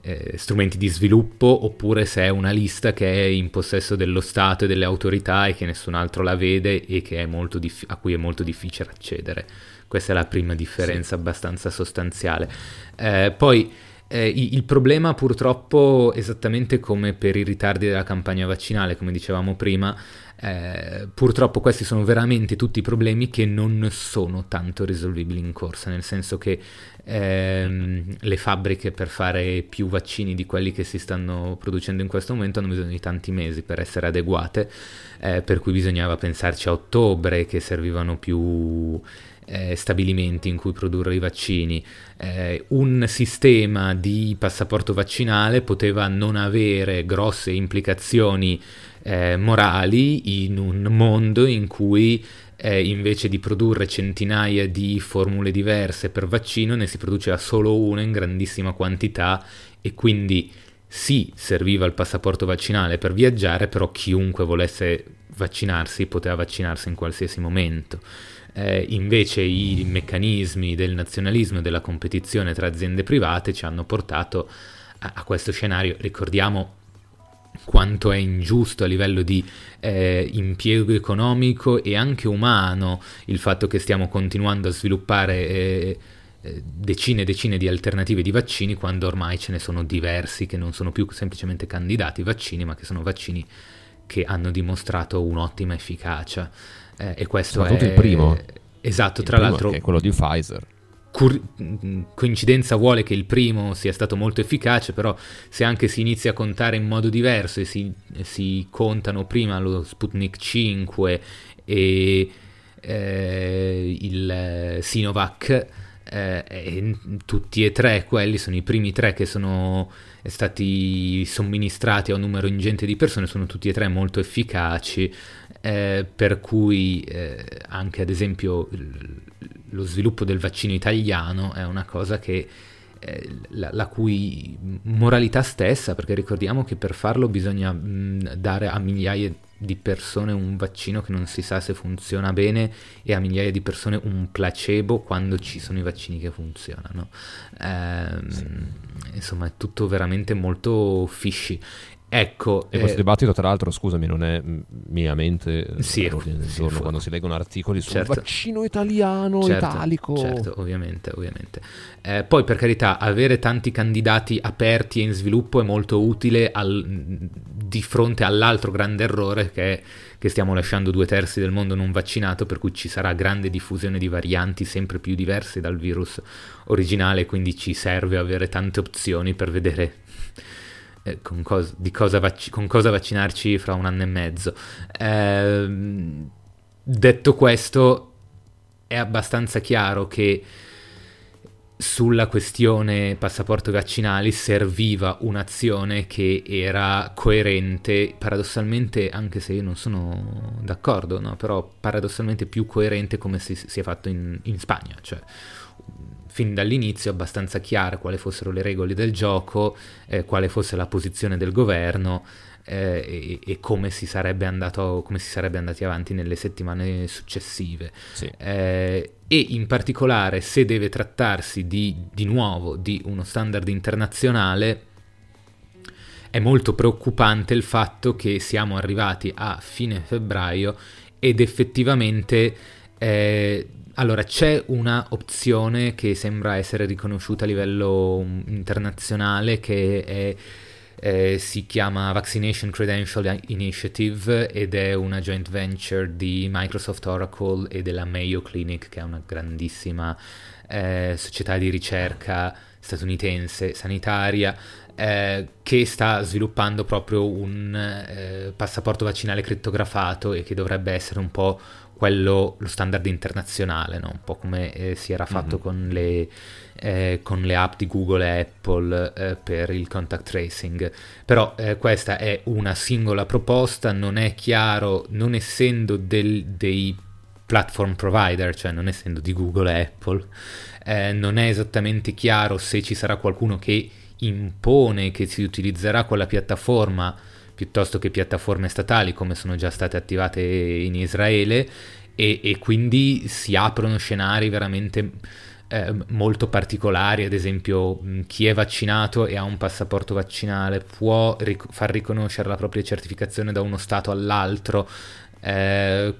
eh, strumenti di sviluppo oppure se è una lista che è in possesso dello Stato e delle autorità e che nessun altro la vede e che è molto dif- a cui è molto difficile accedere. Questa è la prima differenza abbastanza sostanziale. Eh, poi eh, il problema purtroppo, esattamente come per i ritardi della campagna vaccinale, come dicevamo prima, eh, purtroppo questi sono veramente tutti problemi che non sono tanto risolvibili in corsa, nel senso che ehm, le fabbriche per fare più vaccini di quelli che si stanno producendo in questo momento hanno bisogno di tanti mesi per essere adeguate, eh, per cui bisognava pensarci a ottobre che servivano più eh, stabilimenti in cui produrre i vaccini. Eh, un sistema di passaporto vaccinale poteva non avere grosse implicazioni eh, morali in un mondo in cui eh, invece di produrre centinaia di formule diverse per vaccino ne si produceva solo una in grandissima quantità e quindi sì, serviva il passaporto vaccinale per viaggiare, però chiunque volesse vaccinarsi poteva vaccinarsi in qualsiasi momento. Eh, invece i meccanismi del nazionalismo e della competizione tra aziende private ci hanno portato a, a questo scenario. Ricordiamo quanto è ingiusto a livello di eh, impiego economico e anche umano il fatto che stiamo continuando a sviluppare eh, eh, decine e decine di alternative di vaccini quando ormai ce ne sono diversi che non sono più semplicemente candidati vaccini ma che sono vaccini che hanno dimostrato un'ottima efficacia Eh, e questo Soprattutto è il primo. esatto Il tra primo, l'altro che è quello di Pfizer. cur- mh, coincidenza vuole che il primo sia stato molto efficace, però se anche si inizia a contare in modo diverso e si, si contano prima lo Sputnik 5 e eh, il eh, Sinovac, eh, e tutti e tre quelli sono i primi tre che sono stati somministrati a un numero ingente di persone, sono tutti e tre molto efficaci, eh, per cui eh, anche ad esempio lo sviluppo del vaccino italiano è una cosa che eh, la, la cui moralità stessa, perché ricordiamo che per farlo bisogna mh, dare a migliaia di persone un vaccino che non si sa se funziona bene e a migliaia di persone un placebo quando ci sono i vaccini che funzionano. Ehm, Insomma, è tutto veramente molto fishy. Ecco, E questo eh, dibattito, tra l'altro, scusami, non è mm, meramente eh, Sì, all'ordine del sì, giorno fu- quando si leggono articoli sul Certo. vaccino italiano, Certo, italico. Certo, ovviamente, ovviamente. Eh, poi, per carità, avere tanti candidati aperti e in sviluppo è molto utile al- di fronte all'altro grande errore che è che stiamo lasciando due terzi del mondo non vaccinato, per cui ci sarà grande diffusione di varianti sempre più diverse dal virus originale, quindi ci serve avere tante opzioni per vedere eh, con, cos- cosa vac- con cosa vaccinarci fra un anno e mezzo. Ehm, detto questo, è abbastanza chiaro che sulla questione passaporto vaccinali serviva un'azione che era coerente, paradossalmente, anche se io non sono d'accordo, no? però paradossalmente più coerente come si, si è fatto in, in Spagna, cioè fin dall'inizio abbastanza chiare quali fossero le regole del gioco, eh, quale fosse la posizione del governo eh, e, e come, si sarebbe andato, come si sarebbe andati avanti nelle settimane successive. Sì. Eh, e in particolare se deve trattarsi di, di nuovo di uno standard internazionale, è molto preoccupante il fatto che siamo arrivati a fine febbraio ed effettivamente eh, allora c'è una opzione che sembra essere riconosciuta a livello mm, internazionale che è eh, si chiama Vaccination Credential Initiative ed è una joint venture di Microsoft Oracle e della Mayo Clinic, che è una grandissima eh, società di ricerca statunitense sanitaria, eh, che sta sviluppando proprio un eh, passaporto vaccinale crittografato e che dovrebbe essere un po' quello, lo standard internazionale, no? un po' come eh, si era fatto Mhm. con le eh, con le app di Google e Apple eh, per il contact tracing. Però eh, questa è una singola proposta, non è chiaro, non essendo del- dei platform provider, cioè non essendo di Google e Apple, eh, non è esattamente chiaro se ci sarà qualcuno che impone che si utilizzerà quella piattaforma piuttosto che piattaforme statali come sono già state attivate in Israele e, e quindi si aprono scenari veramente eh, molto particolari, ad esempio chi è vaccinato e ha un passaporto vaccinale può ric- far riconoscere la propria certificazione da uno stato all'altro, eh,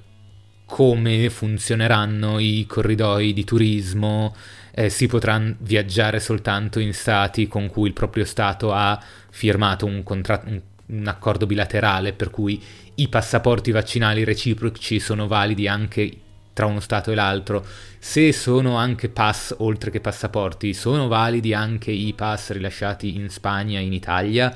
come funzioneranno i corridoi di turismo, eh, si potrà viaggiare soltanto in stati con cui il proprio stato ha firmato un, contra- un, un accordo bilaterale per cui i passaporti vaccinali reciproci sono validi anche tra uno Stato e l'altro, se sono anche pass oltre che passaporti, sono validi anche i pass rilasciati in Spagna, in Italia,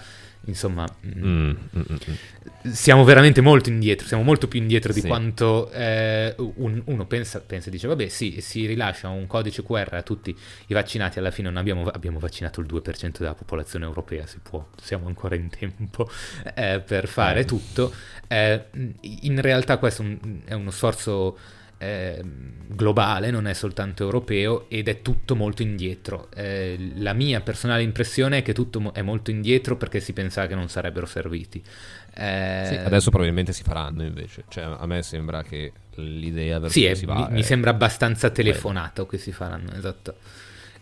insomma, mm, mm, mm, mm. siamo veramente molto indietro, siamo molto più indietro di quanto eh, un, uno pensa, pensa, e dice, vabbè sì, si rilascia un codice QR a tutti i vaccinati, alla fine non abbiamo, abbiamo vaccinato il 2% della popolazione europea, si può, siamo ancora in tempo eh, per fare eh. tutto. Eh, in realtà questo è uno sforzo eh, globale, non è soltanto europeo ed è tutto molto indietro. Eh, la mia personale impressione è che tutto mo- è molto indietro perché si pensava che non sarebbero serviti. Eh... Sì, adesso probabilmente si faranno invece, cioè, a me sembra che l'idea verso sì, è, si va mi, è... sembra abbastanza telefonato che si faranno, esatto.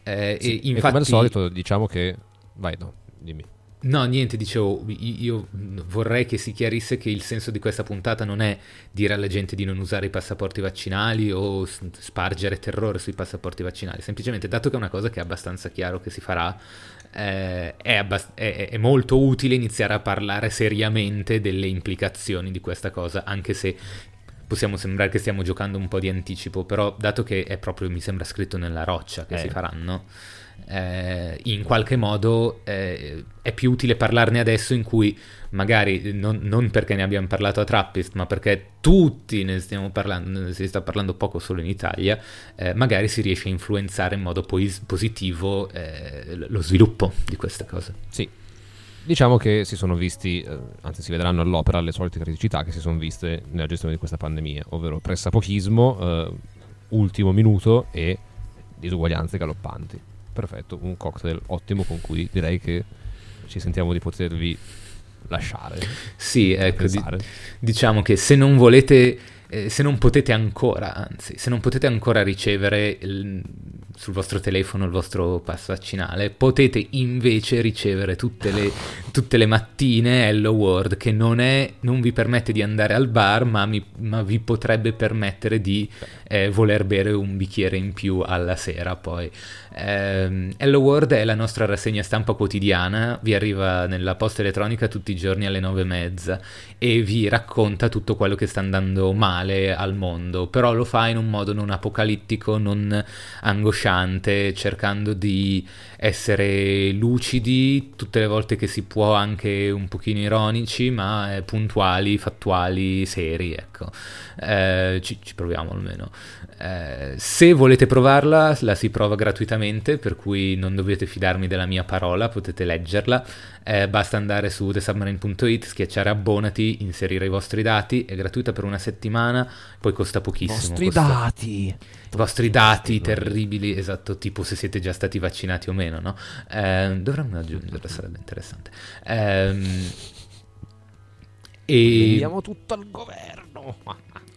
Eh, sì, infatti... come al solito diciamo che... Vai, no, dimmi. No, niente, dicevo, io vorrei che si chiarisse che il senso di questa puntata non è dire alla gente di non usare i passaporti vaccinali o spargere terrore sui passaporti vaccinali, semplicemente dato che è una cosa che è abbastanza chiaro che si farà, eh, è, abbast- è, è, molto utile iniziare a parlare seriamente delle implicazioni di questa cosa, anche se possiamo sembrare che stiamo giocando un po' di anticipo, però dato che è proprio, mi sembra scritto nella roccia che eh. si faranno eh, in qualche modo eh, è più utile parlarne adesso in cui magari non, non, perché ne abbiamo parlato a Trappist ma perché tutti ne stiamo parlando, ne si sta parlando poco solo in Italia, eh, magari si riesce a influenzare in modo pos- positivo eh, lo sviluppo di questa cosa. Sì, diciamo che si sono visti, eh, anzi si vedranno all'opera le solite criticità che si sono viste nella gestione di questa pandemia, ovvero pressapochismo, eh, ultimo minuto e disuguaglianze galoppanti perfetto, un cocktail ottimo con cui direi che ci sentiamo di potervi lasciare. Sì, ecco, di, diciamo che se non volete, eh, se non potete ancora, anzi, se non potete ancora ricevere il, sul vostro telefono il vostro pass vaccinale, potete invece ricevere tutte le, tutte le mattine Hello World che non, è, non, vi permette di andare al bar, ma, mi, ma vi potrebbe permettere di eh, voler bere un bicchiere in più alla sera poi. Eh, Hello World è la nostra rassegna stampa quotidiana, vi arriva nella posta elettronica tutti i giorni alle nove e mezza e vi racconta tutto quello che sta andando male al mondo, però lo fa in un modo non apocalittico, non angosciante, cercando di essere lucidi tutte le volte che si può, anche un pochino ironici, ma eh, puntuali, fattuali, seri, ecco. Eh, ci, ci, proviamo almeno. Eh, se volete provarla, la si prova gratuitamente, per cui non dovete fidarmi della mia parola, potete leggerla. Eh, basta andare su thesubmarine.it, schiacciare abbonati, inserire i vostri dati, è gratuita per una settimana, poi costa pochissimo. I vostri costa... dati! I vostri dati terribili, esatto, tipo se siete già stati vaccinati o meno, no? Eh, dovremmo aggiungere, sarebbe interessante. Ehm, e... Vendiamo tutto al governo!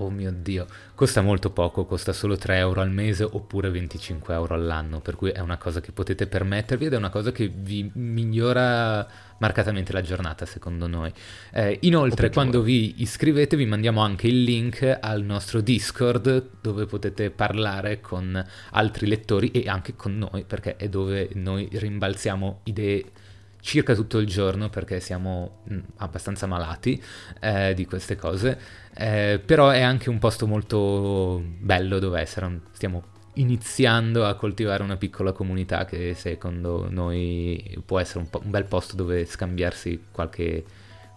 Oh mio dio, costa molto poco, costa solo 3 euro al mese oppure 25 euro all'anno, per cui è una cosa che potete permettervi ed è una cosa che vi migliora marcatamente la giornata secondo noi. Eh, inoltre quando vi iscrivete vi mandiamo anche il link al nostro Discord dove potete parlare con altri lettori e anche con noi perché è dove noi rimbalziamo idee circa tutto il giorno perché siamo mm, abbastanza malati eh, di queste cose, eh, però è anche un posto molto bello dove essere, stiamo iniziando a coltivare una piccola comunità che secondo noi può essere un, po- un bel posto dove scambiarsi qualche,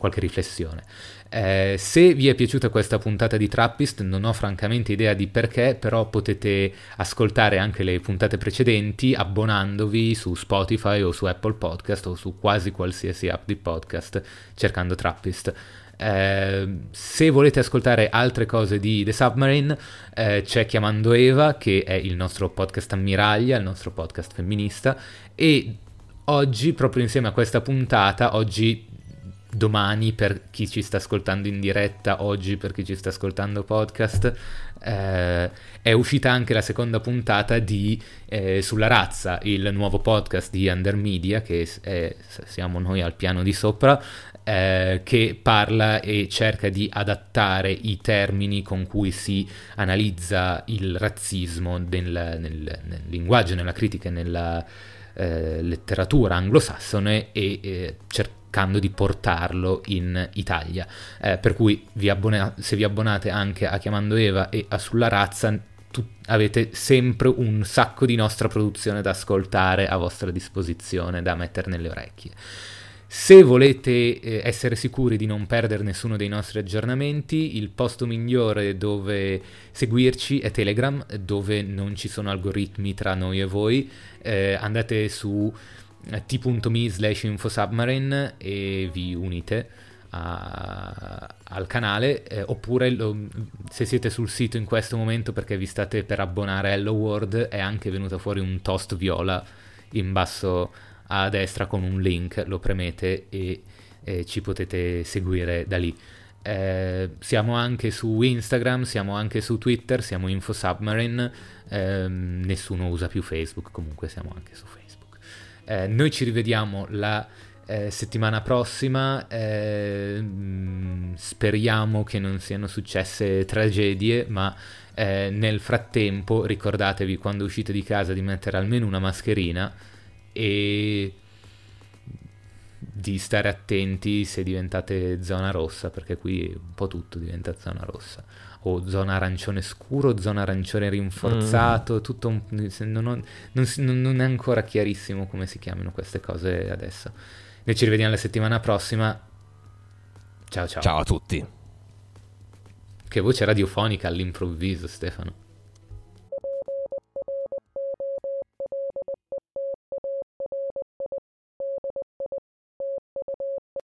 qualche riflessione. Eh, se vi è piaciuta questa puntata di Trappist, non ho francamente idea di perché, però potete ascoltare anche le puntate precedenti abbonandovi su Spotify o su Apple Podcast o su quasi qualsiasi app di podcast cercando Trappist. Eh, se volete ascoltare altre cose di The Submarine, eh, c'è Chiamando Eva, che è il nostro podcast ammiraglia, il nostro podcast femminista, e oggi, proprio insieme a questa puntata, oggi domani per chi ci sta ascoltando in diretta, oggi per chi ci sta ascoltando podcast, eh, è uscita anche la seconda puntata di eh, Sulla razza, il nuovo podcast di Under Media, che è, siamo noi al piano di sopra, eh, che parla e cerca di adattare i termini con cui si analizza il razzismo nel, nel, nel linguaggio, nella critica e nella eh, letteratura anglosassone e eh, cercando di portarlo in Italia. Eh, per cui vi abbona- se vi abbonate anche a Chiamando Eva e a Sulla Razza, tu- avete sempre un sacco di nostra produzione da ascoltare a vostra disposizione, da mettere nelle orecchie. Se volete eh, essere sicuri di non perdere nessuno dei nostri aggiornamenti, il posto migliore dove seguirci è Telegram, dove non ci sono algoritmi tra noi e voi. Eh, andate su eh, t.me slash infosubmarine e vi unite a, al canale, eh, oppure lo, se siete sul sito in questo momento perché vi state per abbonare a Hello World, è anche venuto fuori un toast viola in basso a destra con un link, lo premete e, e ci potete seguire da lì. Eh, siamo anche su Instagram, siamo anche su Twitter, siamo InfoSubmarine, eh, nessuno usa più Facebook, comunque siamo anche su Facebook. Eh, noi ci rivediamo la eh, settimana prossima, eh, speriamo che non siano successe tragedie, ma eh, nel frattempo ricordatevi quando uscite di casa di mettere almeno una mascherina e di stare attenti se diventate zona rossa, perché qui un po' tutto diventa zona rossa. O zona arancione scuro, zona arancione rinforzato, mm. tutto un, non, ho, non, non, è ancora chiarissimo come si chiamino queste cose adesso. Noi ci rivediamo la settimana prossima. Ciao ciao. Ciao a tutti. Che voce radiofonica all'improvviso, Stefano.